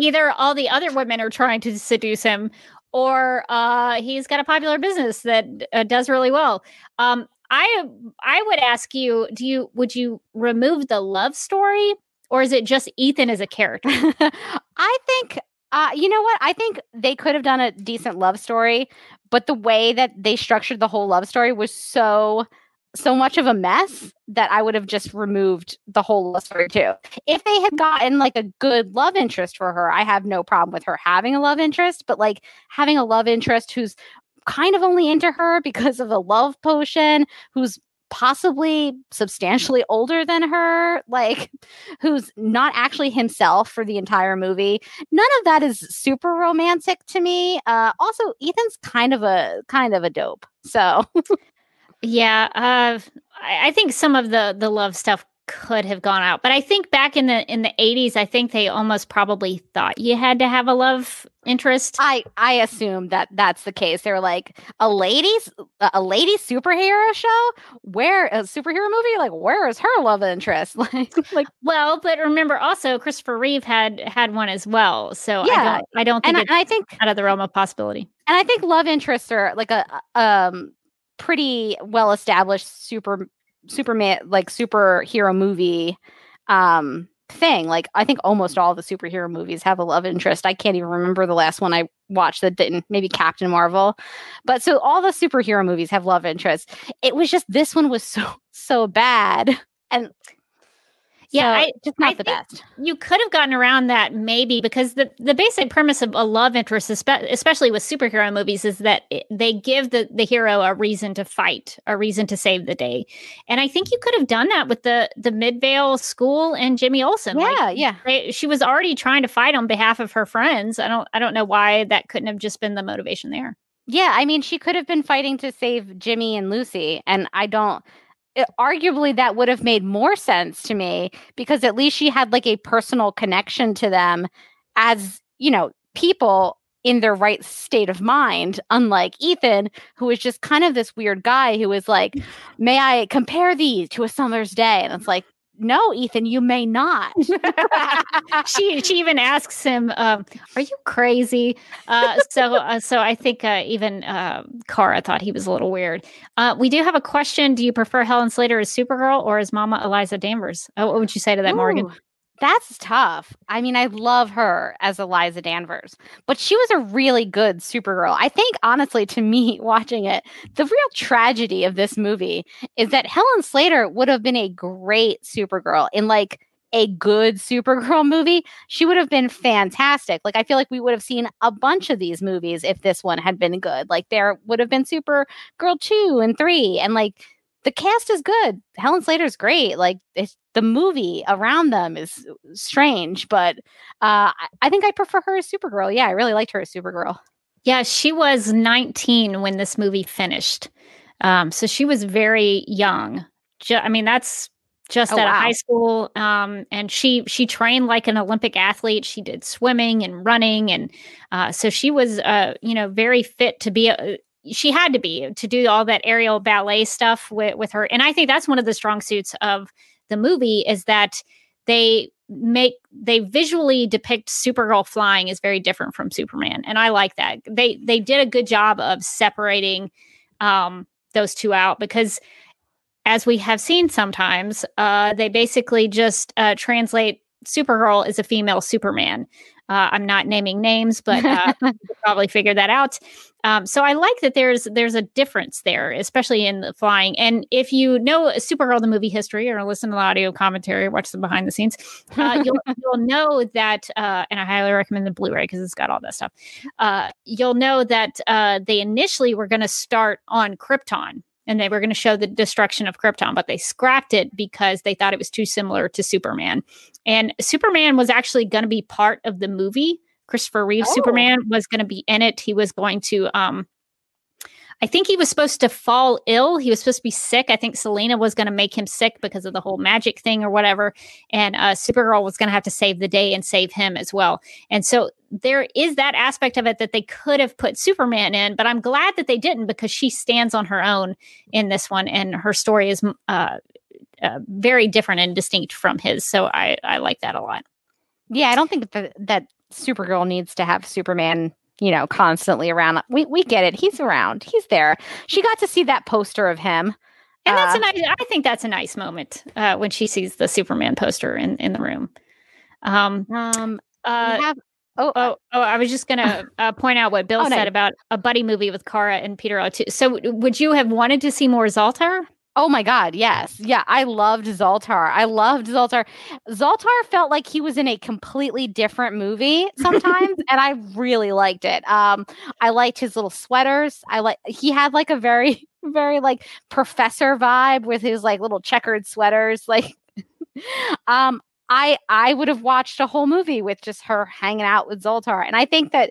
either all the other women are trying to seduce him or uh, he's got a popular business that uh, does really well. Um, I I would ask you, do you would you remove the love story or is it just Ethan as a character? *laughs* I think uh, you know what? I think they could have done a decent love story, but the way that they structured the whole love story was so so much of a mess that I would have just removed the whole love story too. If they had gotten like a good love interest for her, I have no problem with her having a love interest, but like having a love interest who's kind of only into her because of a love potion, who's possibly substantially older than her, like *laughs* who's not actually himself for the entire movie. None of that is super romantic to me. Uh, also, Ethan's kind of a kind of a dope. So *laughs* Yeah, uh, I, I think some of the the love stuff could have gone out, but I think back in the in the eighties, I think they almost probably thought you had to have a love interest. I I assume that that's the case. They're like a ladies a lady superhero show where a superhero movie like where is her love interest *laughs* like like well, but remember also Christopher Reeve had had one as well, so Yeah, I don't I don't think and I, I think out of the realm of possibility. and I think love interests are like a um pretty well established super superman like superhero movie um thing like I think almost all the superhero movies have a love interest. I can't even remember the last one I watched that didn't maybe Captain Marvel. But so all the superhero movies have love interests. It was just this one was so *laughs* so bad and Yeah, so I- just not I the best. You could have gotten around that maybe because the, the basic premise of a love interest, especially with superhero movies, is that it, they give the, the hero a reason to fight, a reason to save the day. And I think you could have done that with the the Midvale School and Jimmy Olsen. Like, Yeah, yeah. they, she was already trying to fight on behalf of her friends. I don't I don't know why that couldn't have just been the motivation there. Yeah, I mean, she could have been fighting to save Jimmy and Lucy, and I don't. It- arguably, that would have made more sense to me because at least she had like a personal connection to them as you know people in their right state of mind. Unlike Ethan, who is just kind of this weird guy who is like, *laughs* "May I compare these to a summer's day?" And it's like, "No, Ethan, you may not." *laughs* *laughs* she she even asks him, um, "Are you crazy?" Uh, so uh, so I think uh, even uh, Kara thought he was a little weird. Uh, we do have a question: Do you prefer Helen Slater as Supergirl or as Mama Eliza Danvers? Uh, what would you say to that, Morgan? That's tough. I mean, I love her as Eliza Danvers, but she was a really good Supergirl. I think, honestly, to me, *laughs* watching it, the real tragedy of this movie is that Helen Slater would have been a great Supergirl in like a good *laughs* Supergirl movie. She would have been fantastic. Like, I feel like we would have seen a bunch of these movies if this one had been good. Like, there would have been Supergirl 2 and 3, and like, the cast is good. Helen Slater's great. Like it's, the movie around them is strange, but uh, I, think I prefer her as Supergirl. Yeah, I really liked her as Supergirl. Yeah, she was 19 when this movie finished. Um, so she was very young. Ju- I mean, that's just Oh, out of high school. Um, and she she trained like an Olympic athlete. She did swimming and running, and uh, so she was uh, you know very fit to be. A, she had to be to do all that aerial ballet stuff with with her. And I think that's one of the strong suits of the movie is that they make they visually depict Supergirl flying is very different from Superman, and I like that. They they did a good job of separating um, those two out because, as we have seen sometimes, uh, they basically just uh, translate Supergirl as a female Superman. Uh, I'm not naming names, but uh, *laughs* you probably figure that out. Um, so I like that there's there's a difference there, especially in the flying. And if you know Supergirl the movie history or listen to the audio commentary, watch the behind the scenes, uh, *laughs* you'll you'll know that, uh, and I highly recommend the Blu-ray because it's got all that stuff. Uh, you'll know that uh, they initially were going to start on Krypton. And they were going to show the destruction of Krypton, but they scrapped it because they thought it was too similar to Superman. And Superman was actually going to be part of the movie. Christopher Reeve Oh. Superman was going to be in it. He was going to um I think he was supposed to fall ill. He was supposed to be sick. I think Selena was going to make him sick because of the whole magic thing or whatever. And uh, Supergirl was going to have to save the day and save him as well. And so there is that aspect of it that they could have put Superman in, but I'm glad that they didn't because she stands on her own in this one, and her story is uh, uh, very different and distinct from his. So I I like that a lot. Yeah, I don't think that that Supergirl needs to have Superman, you know, constantly around. We we get it. He's around. He's there. She got to see that poster of him And that's Uh, a nice. I think that's a nice moment uh, when she sees the Superman poster in in the room. Um, um, uh, have, oh, Oh, oh! I was just gonna *laughs* uh, point out what Bill Oh, no. said about a buddy movie with Kara and Peter O'Toole. So, would you have wanted to see more Zoltar? Oh my God, yes. Yeah, I loved Zoltar. I loved Zoltar. Zoltar felt like he was in a completely different movie *laughs* sometimes, and I really liked it. Um, I liked his little sweaters. I like he had like a very, *laughs* very like professor vibe with his like little checkered sweaters. *laughs* Like um I I would have watched a whole movie with just her hanging out with Zoltar. And I think that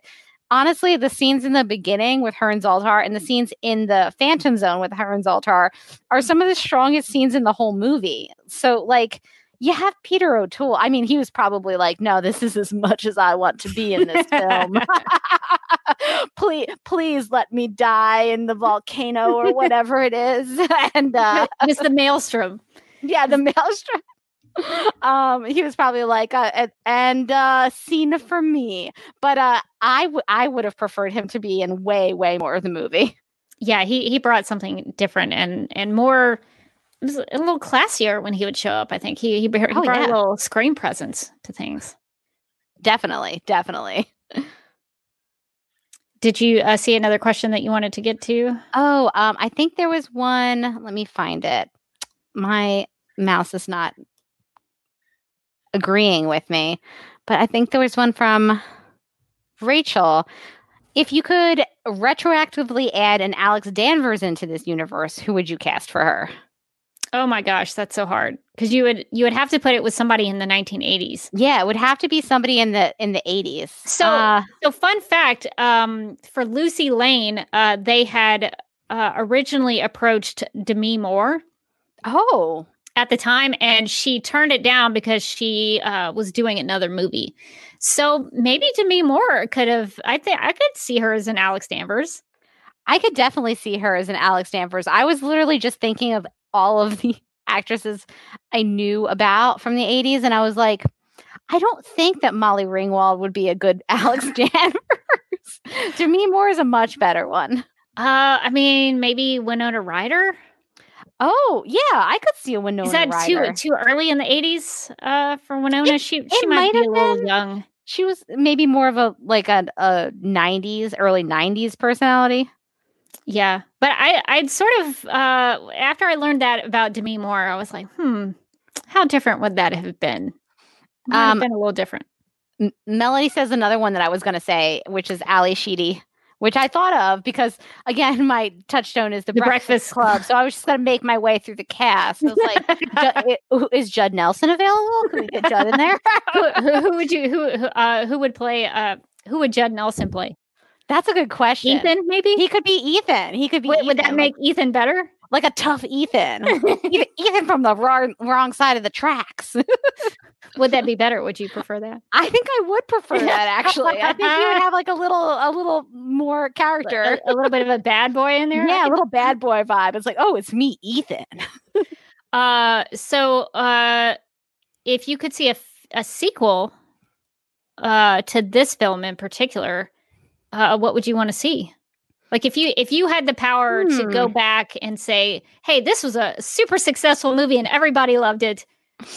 honestly, the scenes in the beginning with her and Zoltar and the scenes in the Phantom Zone with her and Zoltar are some of the strongest scenes in the whole movie. So, like, you have Peter O'Toole. I mean, he was probably like, "No, this is as much as I want to be in this film. *laughs* *laughs* please, please let me die in the volcano or whatever it is." *laughs* and uh, Just the maelstrom. yeah, the maelstrom. *laughs* um he was probably like uh, and- uh scene for me but uh i would i would have preferred him to be in way way more of the movie Yeah, he he brought something different and and more. It was a little classier when he would show up. I think he he, he Oh, brought yeah. a little screen presence to things. definitely definitely Did you uh, see another question that you wanted to get to? oh um i think there was one let me find it my mouse is not agreeing with me but i think there was one from rachel. If you could retroactively add an alex danvers into this universe who would you cast for her? Oh my gosh, that's so hard. Because you would you would have to put it with somebody in the 1980s. Yeah, it would have to be somebody in the in the eighties. So- uh, So, fun fact um, for Lucy Lane, uh, they had uh, originally approached Demi Moore. Oh, at the time, and she turned it down because she uh, was doing another movie. So maybe Demi Moore could have. I think I could see her as an Alex Danvers. I could definitely see her as an Alex Danvers. I was literally just thinking of all of the *laughs* actresses I knew about from the eighties, and I was like, I don't think that Molly Ringwald would be a good *laughs* Alex Danvers. *laughs* Demi Moore is a much better one. Uh, I mean, maybe Winona Ryder. Oh yeah, I could see a Winona Is that Ryder. too too early in the eighties uh, for Winona? she she it might, might be a have little been. young. she was maybe more of a like a, a 90s early 90s personality Yeah, but I I'd sort of uh after I learned that about Demi Moore, I was like, hmm, how different would that have been? Might have Um, been a little different. M- Melody says another one that I was going to say, which is Ally Sheedy, which I thought of because, again, *laughs* my touchstone is the, The Breakfast, Breakfast Club. So I was just going to make my way through the cast. I was like, *laughs* is Judd Nelson available? Can we get Judd in there? *laughs* who, who, who would you who who, uh who would play uh who would Judd Nelson play? That's a good question. Ethan, maybe. He could be Ethan. He could be. would, would that make Ethan better? Like, a tough Ethan? *laughs* Ethan, Ethan from the wrong, wrong side of the tracks. *laughs* Would that be better? Would you prefer that? I think I would prefer *laughs* that actually. I think you would have like a little a little more character. A, a little bit of a bad boy in there. Yeah, a little bad boy vibe. It's like, oh, it's me, Ethan. Uh, so uh, if you could see a, a sequel uh, to this film in particular, uh, what would you want to see? Like if you if you had the power to go Hmm. back and say, "Hey, this was a super successful movie and everybody loved it.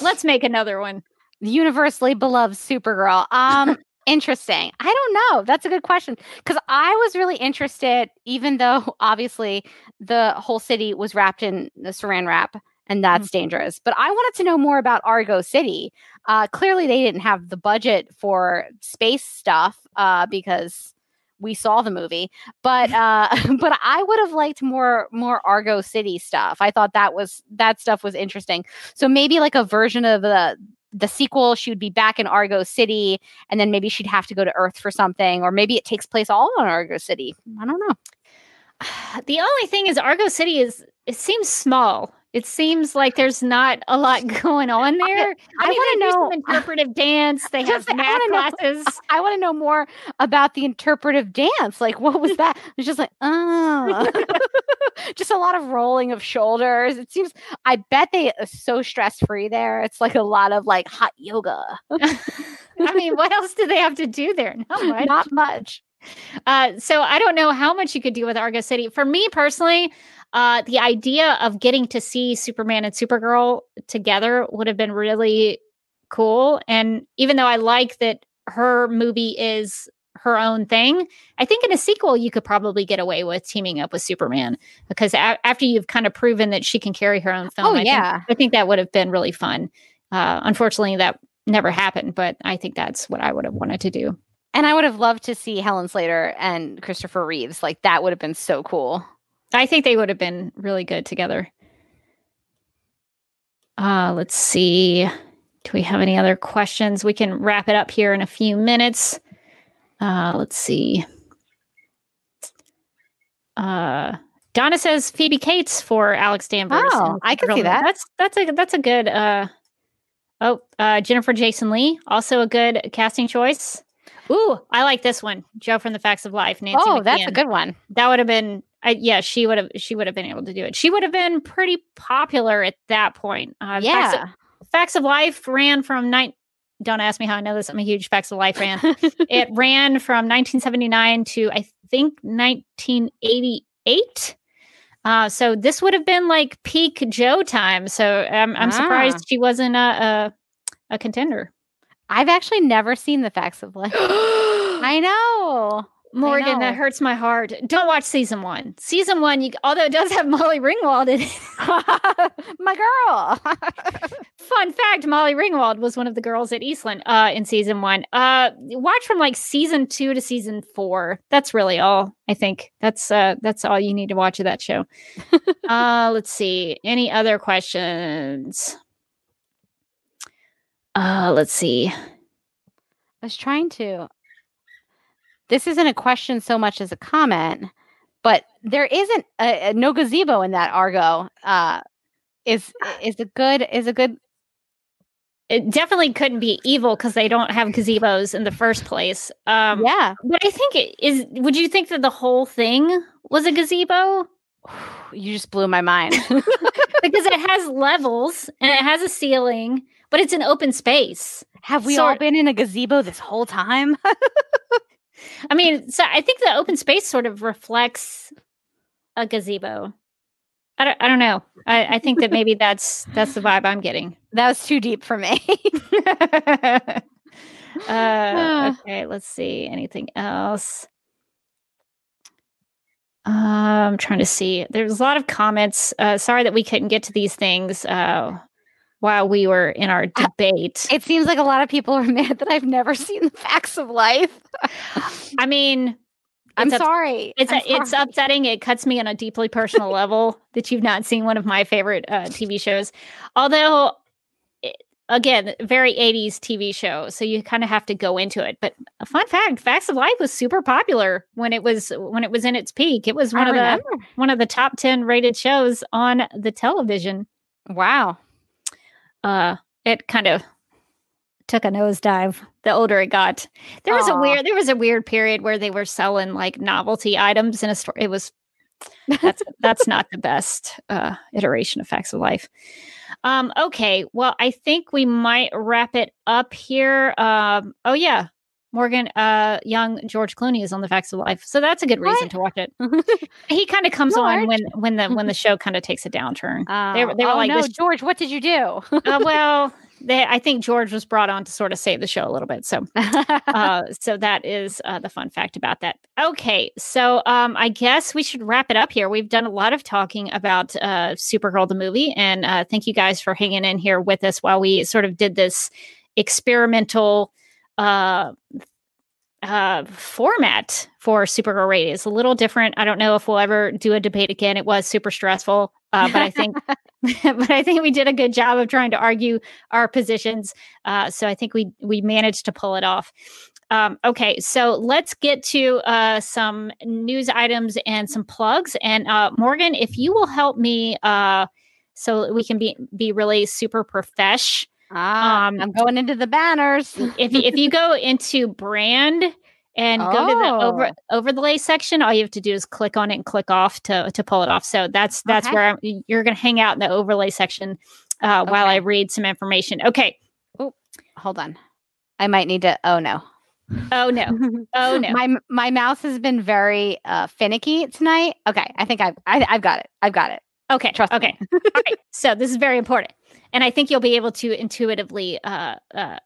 Let's make another one." Universally beloved Supergirl. Um, *laughs* interesting. I don't know. That's a good question because I was really interested, even though *laughs* obviously the whole city was wrapped in the Saran wrap. And that's dangerous. But I wanted to know more about Argo City. Uh, clearly, they didn't have the budget for space stuff uh, because we saw the movie but uh *laughs* but i would have liked more more argo city stuff. I thought that was that stuff was interesting. So maybe like a version of the the sequel she would be back in argo city and then maybe she'd have to go to earth for something or maybe it takes place all on argo city. I don't know. *sighs* The only thing is Argo City is it seems small. It seems like there's not a lot *laughs* going on there. I, I they some know- interpretive dance. They *laughs* have Just- I math wanna know- *laughs* i want to know more about the interpretive dance like what was that it's just like oh just a lot of rolling of shoulders it seems i bet they are so stress free there it's like a lot of like hot yoga I mean, what else do they have to do there? Not much. not much Uh, so I don't know how much you could do with Argo City. For me personally, uh, the idea of getting to see Superman and Supergirl together would have been really cool. And even though I like that her movie is her own thing, I think in a sequel you could probably get away with teaming up with Superman because a- after you've kind of proven that she can carry her own film, Oh, I yeah. think, I think that would have been really fun. Uh, unfortunately, that never happened, but I think that's what I would have wanted to do. And I would have loved to see Helen Slater and Christopher Reeves. Like that would have been so cool. I think they would have been really good together. Uh, let's see. Do we have any other questions? We can wrap it up here in a few minutes. Uh, let's see. Uh, Donna says Phoebe Cates for Alex Danvers. Oh, I can see that. That's that's a that's a good. Uh, oh, uh, Jennifer Jason Lee, also a good casting choice. Ooh, I like this one. Jo from the Facts of Life. Nancy oh, that's a good one. that would have been I yeah she would have she would have been able to do it she would have been pretty popular at that point uh, facts, yeah. of, facts of life ran from nine don't ask me how i know this i'm a huge facts of life fan *laughs* it ran from 1979 to i think 1988 uh, so this would have been like peak Jo time. So I'm I'm Ah. surprised she wasn't a, a a contender. I've actually never seen the Facts of Life. *gasps* I know. Morgan, that hurts my heart. Don't watch season one. Season one, you although it does have *laughs* Molly Ringwald in it. *laughs* My girl. *laughs* Fun fact: Molly Ringwald was one of the girls at Eastland uh, in season one. Uh, watch from like season two to season four. That's really all. I think that's uh, that's all you need to watch of that show. uh, let's see. Any other questions? Uh, let's see. I was trying to. This isn't a question so much as a comment, but there isn't a, a no gazebo in that Argo. Uh, is is a good is a good It definitely couldn't be evil because they don't have gazebos in the first place. Um, yeah. But I think it is. Would you think that the whole thing was a gazebo? *sighs* You just blew my mind. *laughs* because it has levels and it has a ceiling, but it's an open space. Have we Sort- all been in a gazebo this whole time? *laughs* I mean, so I think the open space sort of reflects a gazebo. I don't, I don't know. I, I think that maybe that's that's the vibe I'm getting. that was too deep for me. *laughs* uh, *sighs* okay, let's see. Anything else? Uh, I'm trying to see. There's a lot of comments. Uh, sorry that we couldn't get to these things uh, while we were in our debate. it seems like a lot of people are *laughs* mad that I've never seen the facts of life. I mean, I'm It's sorry. It's I'm it's sorry. upsetting. It cuts me on a deeply personal *laughs* level that you've not seen one of my favorite uh, TV shows. Although, again, very 80s TV show, so you kind of have to go into it. But a fun fact: Facts of Life was super popular when it was when it was in its peak. It was one I of the one of the top 10 rated shows on the television. Wow. Uh, it kind of took a nosedive the older it got. There was a weird there was a weird period where they were selling like novelty items in a store. It was that's that's not the best uh iteration of facts of life. Um okay, well I think we might wrap it up here. Um oh yeah. Morgan uh young George Clooney is on the facts of life. So that's a good reason What? to watch it. *laughs* He kind of comes on when when the when the *laughs* show kind of takes a downturn. They were- they were oh, like, no, George, what did you do? uh, *laughs* well, they, I think George was brought on to sort of save the show a little bit. So, uh, so that is uh, the fun fact about that. Okay, so um, I guess we should wrap it up here. We've done a lot of talking about uh, Supergirl the movie, and uh, thank you guys for hanging in here with us while we sort of did this experimental. Uh, uh, format for Supergirl Radio is a little different. I don't know if we'll ever do a debate again. It was super stressful, uh, but I *laughs* think, *laughs* but I think we did a good job of trying to argue our positions. Uh, so I think we we managed to pull it off. Um, okay, so let's get to uh, some news items and some plugs. And uh, Morgan, if you will help me, uh, so we can be be really super profesh. Ah, Um, I'm going into the banners. If you- if you go into brand and go to the over Oh. overlay section, all you have to do is click on it and click off to to pull it off. So that's that's Okay. where I'm, you're going to hang out in the overlay section uh, while I read some information. Okay, Oh, Hold on. I might need to. Oh no. Oh no. *laughs* Oh no. My my mouse has been very uh, finicky tonight. Okay, I think I've I, I've got it. I've got it. Okay. Trust me. okay. All right. So this is very important, and I think you'll be able to intuitively uh, uh,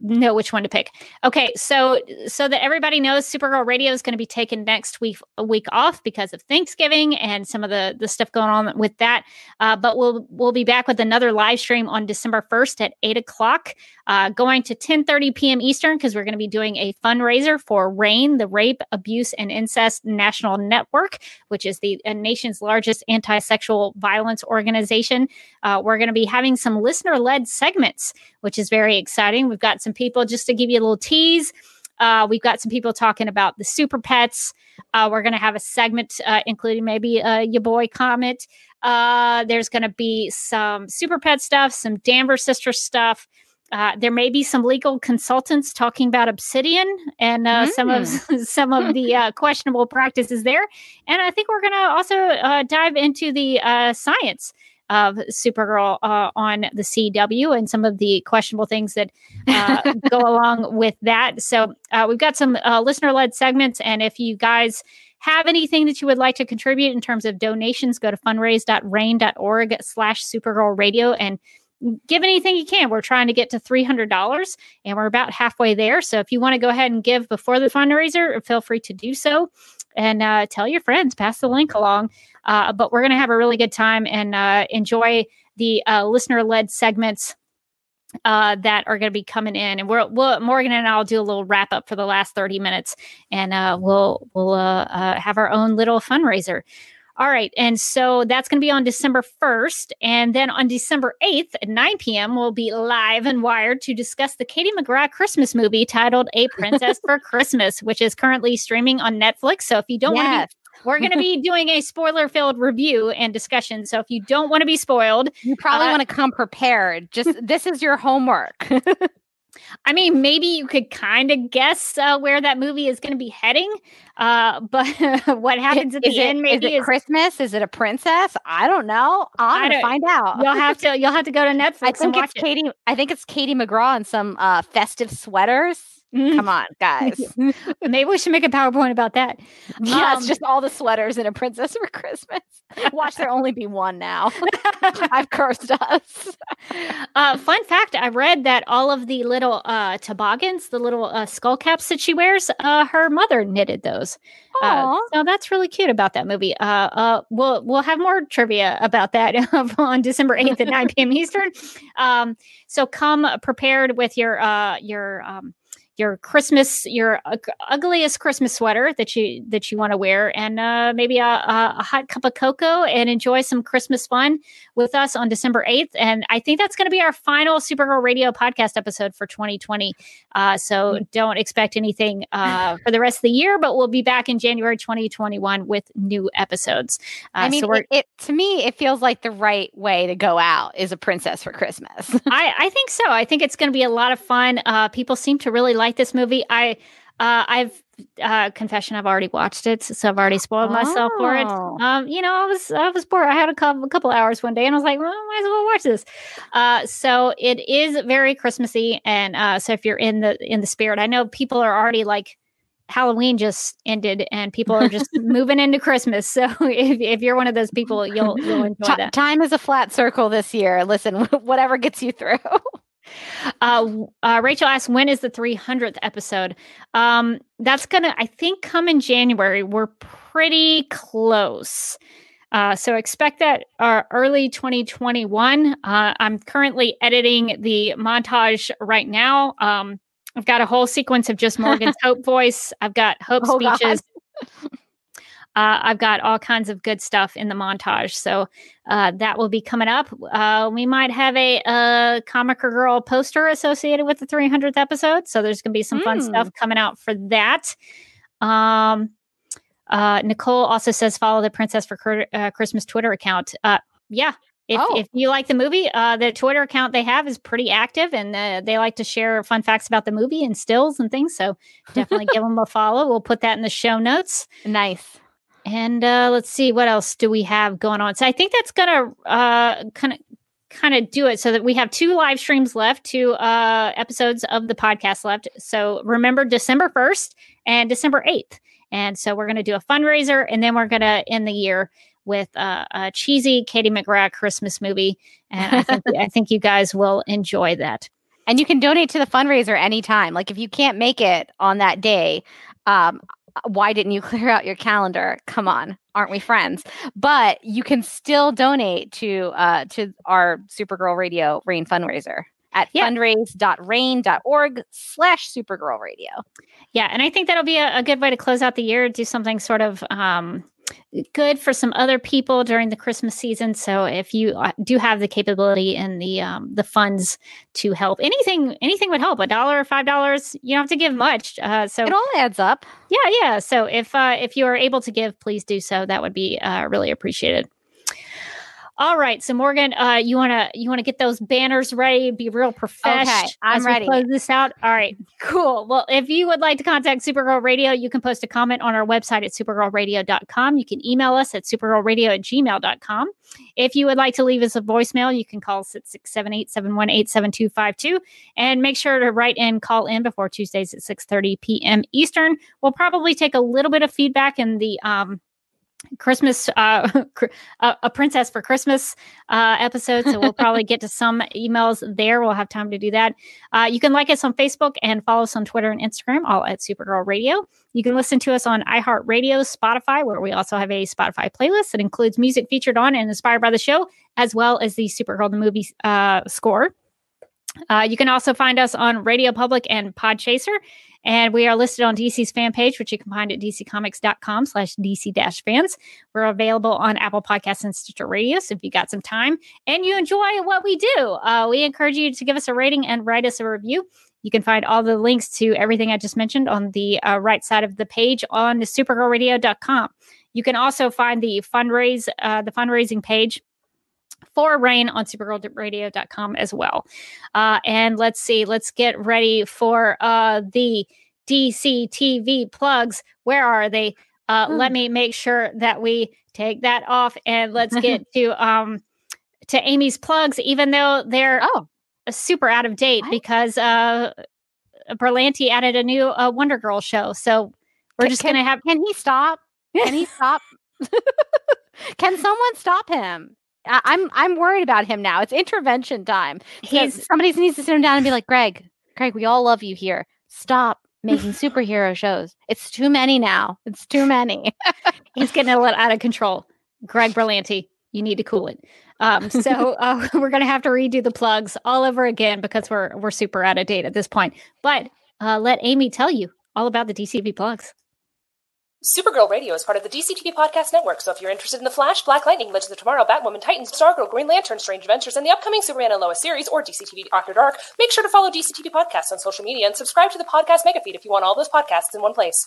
know which one to pick. Okay, so so that everybody knows, Supergirl Radio is going to be taken next week a week off because of Thanksgiving and some of the the stuff going on with that. Uh, but we'll we'll be back with another live stream on December first at eight o'clock, uh, going to ten thirty p.m. Eastern because we're going to be doing a fundraiser for RAINN, the Rape, Abuse, and Incest National Network, which is the uh, nation's largest anti-sexual violence organization. Uh, we're going to be having some listener-led segments, which is very exciting. We've got some people just to give you a little tease. Uh, we've got some people talking about the super pets. Uh, we're going to have a segment, uh, including maybe uh, your boy Comet. Uh, there's going to be some super pet stuff, some Danvers sister stuff. Uh, there may be some legal consultants talking about Obsidian and uh, some of *laughs* some of the uh, questionable practices there, and I think we're going to also uh, dive into the uh, science of Supergirl uh, on the CW and some of the questionable things that uh, *laughs* go along with that. So uh, we've got some uh, listener led segments, and if you guys have anything that you would like to contribute in terms of donations, go to fundraise.rainn.org slash Supergirl Radio and give anything you can. We're trying to get to $300 and we're about halfway there. So if you want to go ahead and give before the fundraiser, feel free to do so and uh, tell your friends, pass the link along. Uh, but we're going to have a really good time and uh, enjoy the uh, listener led segments uh, that are going to be coming in, and we're we'll, Morgan and I'll do a little wrap up for the last thirty minutes, and uh, we'll we'll have our own little fundraiser. All right, and so that's going to be on December first, and then on December eighth at nine p.m. we'll be live and wired to discuss the Katie McGrath Christmas movie titled "A Princess for *laughs* Christmas," which is currently streaming on Netflix. So if you don't want to be *laughs* we're going to be doing a spoiler filled review and discussion. So if you don't want to be spoiled, You probably Uh, want to come prepared. Just this is your homework. *laughs* I mean, maybe you could kind of guess uh, where that movie is going to be heading. Uh, *laughs* but what happens at is the it, end Maybe is it is Christmas? Is it a princess? I don't know. I I'm gonna find out. you'll have to you'll have to go to *laughs* Netflix I and think watch it's Katie. I think it's Katie McGraw in some uh, festive sweaters. Come *laughs* on, guys. Maybe we should make a PowerPoint about that. yeah, Um, it's just all the sweaters in a princess for Christmas. *laughs* Watch there only be one now. *laughs* I've cursed us. Uh, fun fact: I read that all of the little uh, toboggans, the little uh, skull caps that she wears, uh, her mother knitted those. Uh, so that's really cute about that movie. Uh, uh, we'll we'll have more trivia about that on December eighth at nine p.m. Eastern. Um, so come prepared with your uh, your um, your Christmas, your ug- ugliest Christmas sweater that you that you want to wear, and uh, maybe a, a, a hot cup of cocoa, and enjoy some Christmas fun with us on December eighth. And I think that's going to be our final Supergirl Radio podcast episode for 2020. Uh, so don't expect anything uh, *laughs* for the rest of the year, but we'll be back in January 2021 with new episodes. Uh, I mean, so it, it to me, it feels like the right way to go out is a princess for Christmas. *laughs* I, I think so. I think it's going to be a lot of fun. Uh, people seem to really like this movie. I, uh, I've uh, confession, I've already watched it, so I've already spoiled myself for it. Oh. Um, you know, I was I was bored. I had a couple, a couple hours one day, and I was like, well, I might as well watch this. Uh, so it is very Christmassy, and uh, so if you're in the in the spirit, I know people are already like. Halloween just ended and people are just *laughs* moving into Christmas. So *laughs* if, if you're one of those people, you'll you'll enjoy Ti- that. time is a flat circle this year. Listen, *laughs* whatever gets you through. Uh, uh, Rachel asked, when is the 300th episode? Um, that's going to, I think, come in January. We're pretty close. Uh, so expect that uh, early 2021. Uh, I'm currently editing the montage right now. Um, I've got a whole sequence of just *laughs* Morgan's Hope voice. I've got Hope Oh, speeches. *laughs* Uh, I've got all kinds of good stuff in the montage. So uh, that will be coming up. Uh, we might have a, uh Comic Girl poster associated with the 300th episode. So there's going to be some fun Mm. stuff coming out for that. Um, uh, Nicole also says follow the Princess for Cur- uh, Christmas Twitter account. Uh, yeah. If, Oh. if you like the movie, uh, the Twitter account they have is pretty active and uh, they like to share fun facts about the movie and stills and things. So definitely *laughs* give them a follow. We'll put that in the show notes. Nice. And uh, let's see, what else do we have going on? So I think that's gonna uh, kind of kind of do it so that we have two live streams left, two uh, episodes of the podcast left. So remember December 1st and December 8th. And so we're going to do a fundraiser and then we're going to end the year with uh, a cheesy Katie McGrath Christmas movie. And I think, I think you guys will enjoy that. And you can donate to the fundraiser anytime. Like if you can't make it on that day, um, why didn't you *laughs* clear out your calendar? Come on, aren't we friends? But you can still donate to uh, to our Supergirl Radio RAINN fundraiser at Yeah. fundraise.rainn.org slash Supergirl Radio. Yeah, and I think that'll be a, a good way to close out the year. Do something sort of um, good for some other people during the Christmas season. So if you uh, do have the capability and the um, the funds to help, anything anything would help. A dollar or five dollars, you don't have to give much. Uh, so It all adds up. yeah, yeah. So if uh, if you are able to give, please do so. That would be uh, really appreciated. All right, so Morgan, uh, you wanna you wanna get those banners ready, be real professional. Okay, I'm ready. Close this out. All right, cool. Well, if you would like to contact Supergirl Radio, you can post a comment on our website at supergirlradio.com. You can email us at supergirlradio at gmail.com. If you would like to leave us a voicemail, you can call us at 678 718 7252 and make sure to write in, call in before Tuesdays at 6:30 p.m. Eastern. We'll probably take a little bit of feedback in the um, Christmas, uh, *laughs* uh, a princess for Christmas uh, episode. So we'll probably get to some emails there. We'll have time to do that. Uh, you can like us on Facebook and follow us on Twitter and Instagram, all at Supergirl Radio. You can listen to us on iHeartRadio, Spotify, where we also have a Spotify playlist that includes music featured on and inspired by the show, as well as the Supergirl the movie uh, score. Uh, you can also find us on Radio Public and Podchaser. And we are listed on DC's fan page, which you can find at dccomics.com slash DC dash fans. We're available on Apple Podcasts and Stitcher Radio. So if you got some time and you enjoy what we do, uh, we encourage you to give us a rating and write us a review. You can find all the links to everything I just mentioned on the uh, right side of the page on the supergirlradio.com. You can also find the fundraise, uh, the fundraising page for RAINN on supergirlradio.com as well. Uh, and let's see, let's get ready for uh, the DC TV plugs. Where are they? Uh, Let me make sure that we take that off and let's *laughs* get to um, to Amy's plugs, even though they're Oh. super out of date What? because uh, Berlanti added a new uh, Wonder Girl show. So we're Can- just going to have Can he stop? Can he *laughs* stop? Can someone stop him? I- I'm I'm worried about him now. It's intervention time. he's He's somebody needs to sit him down and be like, Greg, Greg, we all love you here. Stop making *laughs* superhero shows. It's too many now. It's too many. *laughs* he's getting a little out of control. Greg Berlanti, you need to cool it. Um, so *laughs* uh, we're going to have to redo the plugs all over again because we're we're super out of date at this point. But uh, let Amy tell you all about the DCTV plugs. Supergirl Radio is part of the DCTV Podcast Network, so if you're interested in The Flash, Black Lightning, Legends of Tomorrow, Batwoman, Titans, Stargirl, Green Lantern, Strange Adventures, and the upcoming Superman and Lois series, or DCTV After Dark, make sure to follow DCTV Podcasts on social media and subscribe to the podcast mega feed if you want all those podcasts in one place.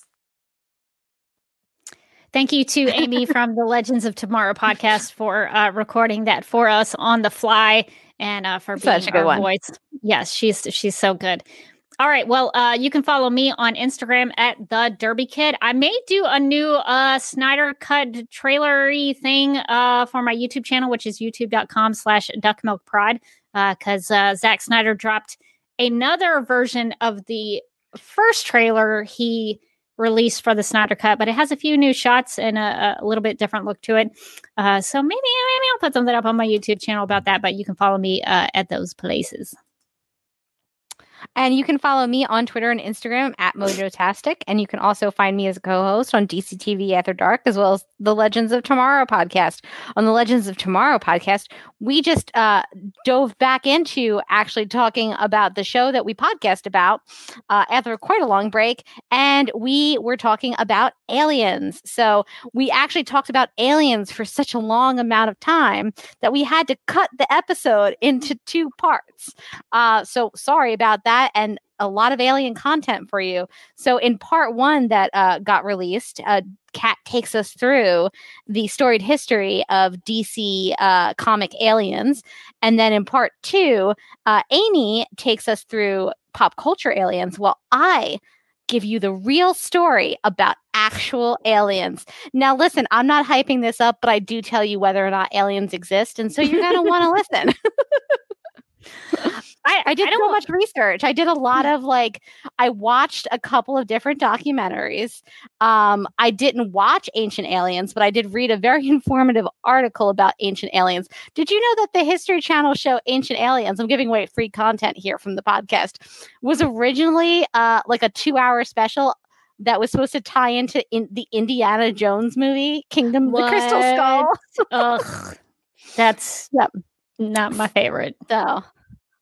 Thank you to Amy *laughs* from the Legends of Tomorrow podcast for uh, recording that for us on the fly and uh, for being Such a good our one. voice. Yes, she's she's so good. All right, well, uh, you can follow me on Instagram at the Derby Kid. I may do a new uh, Snyder cut trailery thing uh, for my YouTube channel, which is youtube.com slash duckmilkpride, because uh, Zack Snyder dropped another version of the first trailer he released for the Snyder Cut, but it has a few new shots and a, a little bit different look to it. Uh, so maybe maybe I'll put something up on my YouTube channel about that. But you can follow me uh, at those places. And you can follow me on Twitter and Instagram at Mojotastic. And you can also find me as a co host on DCTV After Dark, as well as the Legends of Tomorrow podcast. On the Legends of Tomorrow podcast, we just uh, dove back into actually talking about the show that we podcast about uh, after quite a long break. And we were talking about aliens. So we actually talked about aliens for such a long amount of time that we had to cut the episode into two parts. Uh, so sorry about that, and a lot of alien content for you. So in part one that uh, got released, uh, Kat takes us through the storied history of DC uh, comic aliens, and then in part two, uh, Amy takes us through pop culture aliens. Well, I give you the real story about actual aliens. Now, listen, I'm not hyping this up, but I do tell you whether or not aliens exist. And so you're going to want to listen. *laughs* I, I, did I so much research. I did a lot of like, I watched a couple of different documentaries. Um, I didn't watch Ancient Aliens, but I did read a very *laughs* informative article about Ancient Aliens. Did you know that the History Channel show Ancient Aliens, I'm giving away free content here from the podcast, was originally uh, like a two hour special that was supposed to tie into in the Indiana Jones movie, Kingdom of the Crystal Skull. Ugh, that's *laughs* yep. Not my favorite. So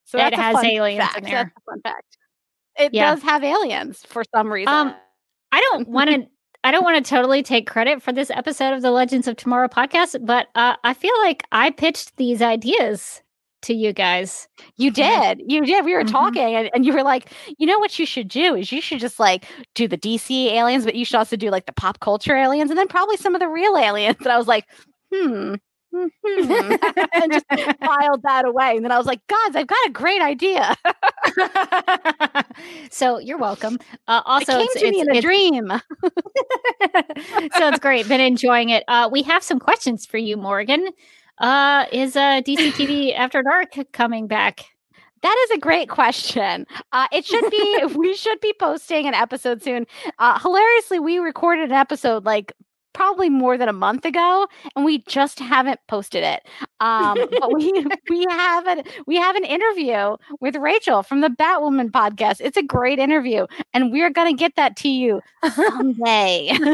so it has aliens fact. in there. Fun fact. It yeah. does have aliens for some reason. Um, I don't *laughs* want to. I don't want to totally take credit for this episode of the Legends of Tomorrow podcast, but uh, I feel like I pitched these ideas to you guys. You *laughs* did. You did. We were mm-hmm. talking and, and, you were like, you know what you should do is you should just like do the DC aliens, but you should also do like the pop culture aliens and then probably some of the real aliens. *laughs* And I was like, hmm, Mm-hmm. *laughs* and just filed that away. And then I was like, guys, I've got a great idea. *laughs* so you're welcome. Uh, also, it came it's, to me in a dream. *laughs* so it's great. Been enjoying it. Uh, we have some questions for you, Morgan. Uh, is uh, DCTV After Dark coming back? That is a great question. Uh, it should be. we should be posting an episode soon. Uh, hilariously, we recorded an episode like probably more than a month ago and we just haven't posted it. Um, but we *laughs* *laughs* we have an we have an interview with rachel from the batwoman podcast. It's a great interview and we're gonna get that to you someday. *laughs*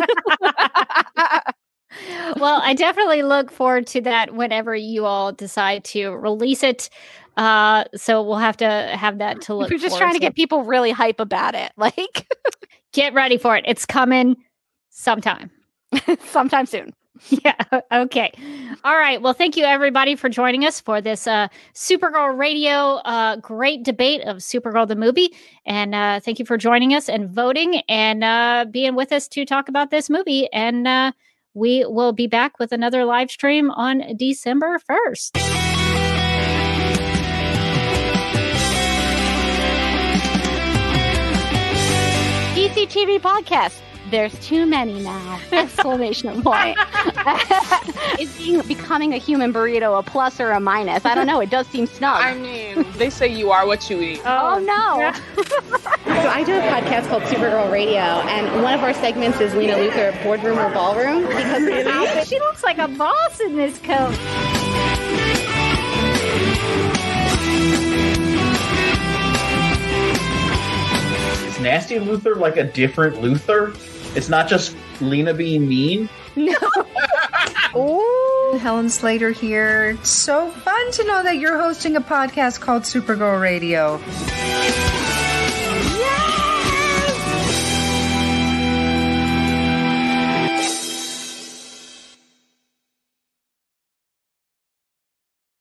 Well i definitely look forward to that whenever you all decide to release it. Uh so we'll have to have that to look we're just trying to. get people really hype about it like get ready for it. It's coming sometime *laughs* sometime soon. Yeah. *laughs* Okay. All right. Well, thank you everybody for joining us for this uh, Supergirl Radio uh, great debate of Supergirl the movie, and uh, thank you for joining us and voting and uh, being with us to talk about this movie. And uh, we will be back with another live stream on December first. DCTV podcast there's too many now! *laughs* Exclamation point. *laughs* Is being becoming a human burrito a plus or a minus? I don't know. It does seem snug. I mean, they say you are what you eat. Oh, oh no. Yeah. *laughs* so I do a podcast called Supergirl Radio, and one of our segments is Lena Luthor boardroom or ballroom because really? she looks like a boss in this coat. Is Nasty Luthor like a different Luthor? It's not just Lena being mean. No. *laughs* oh, Helen Slater here. It's so fun to know that you're hosting a podcast called Supergirl Radio.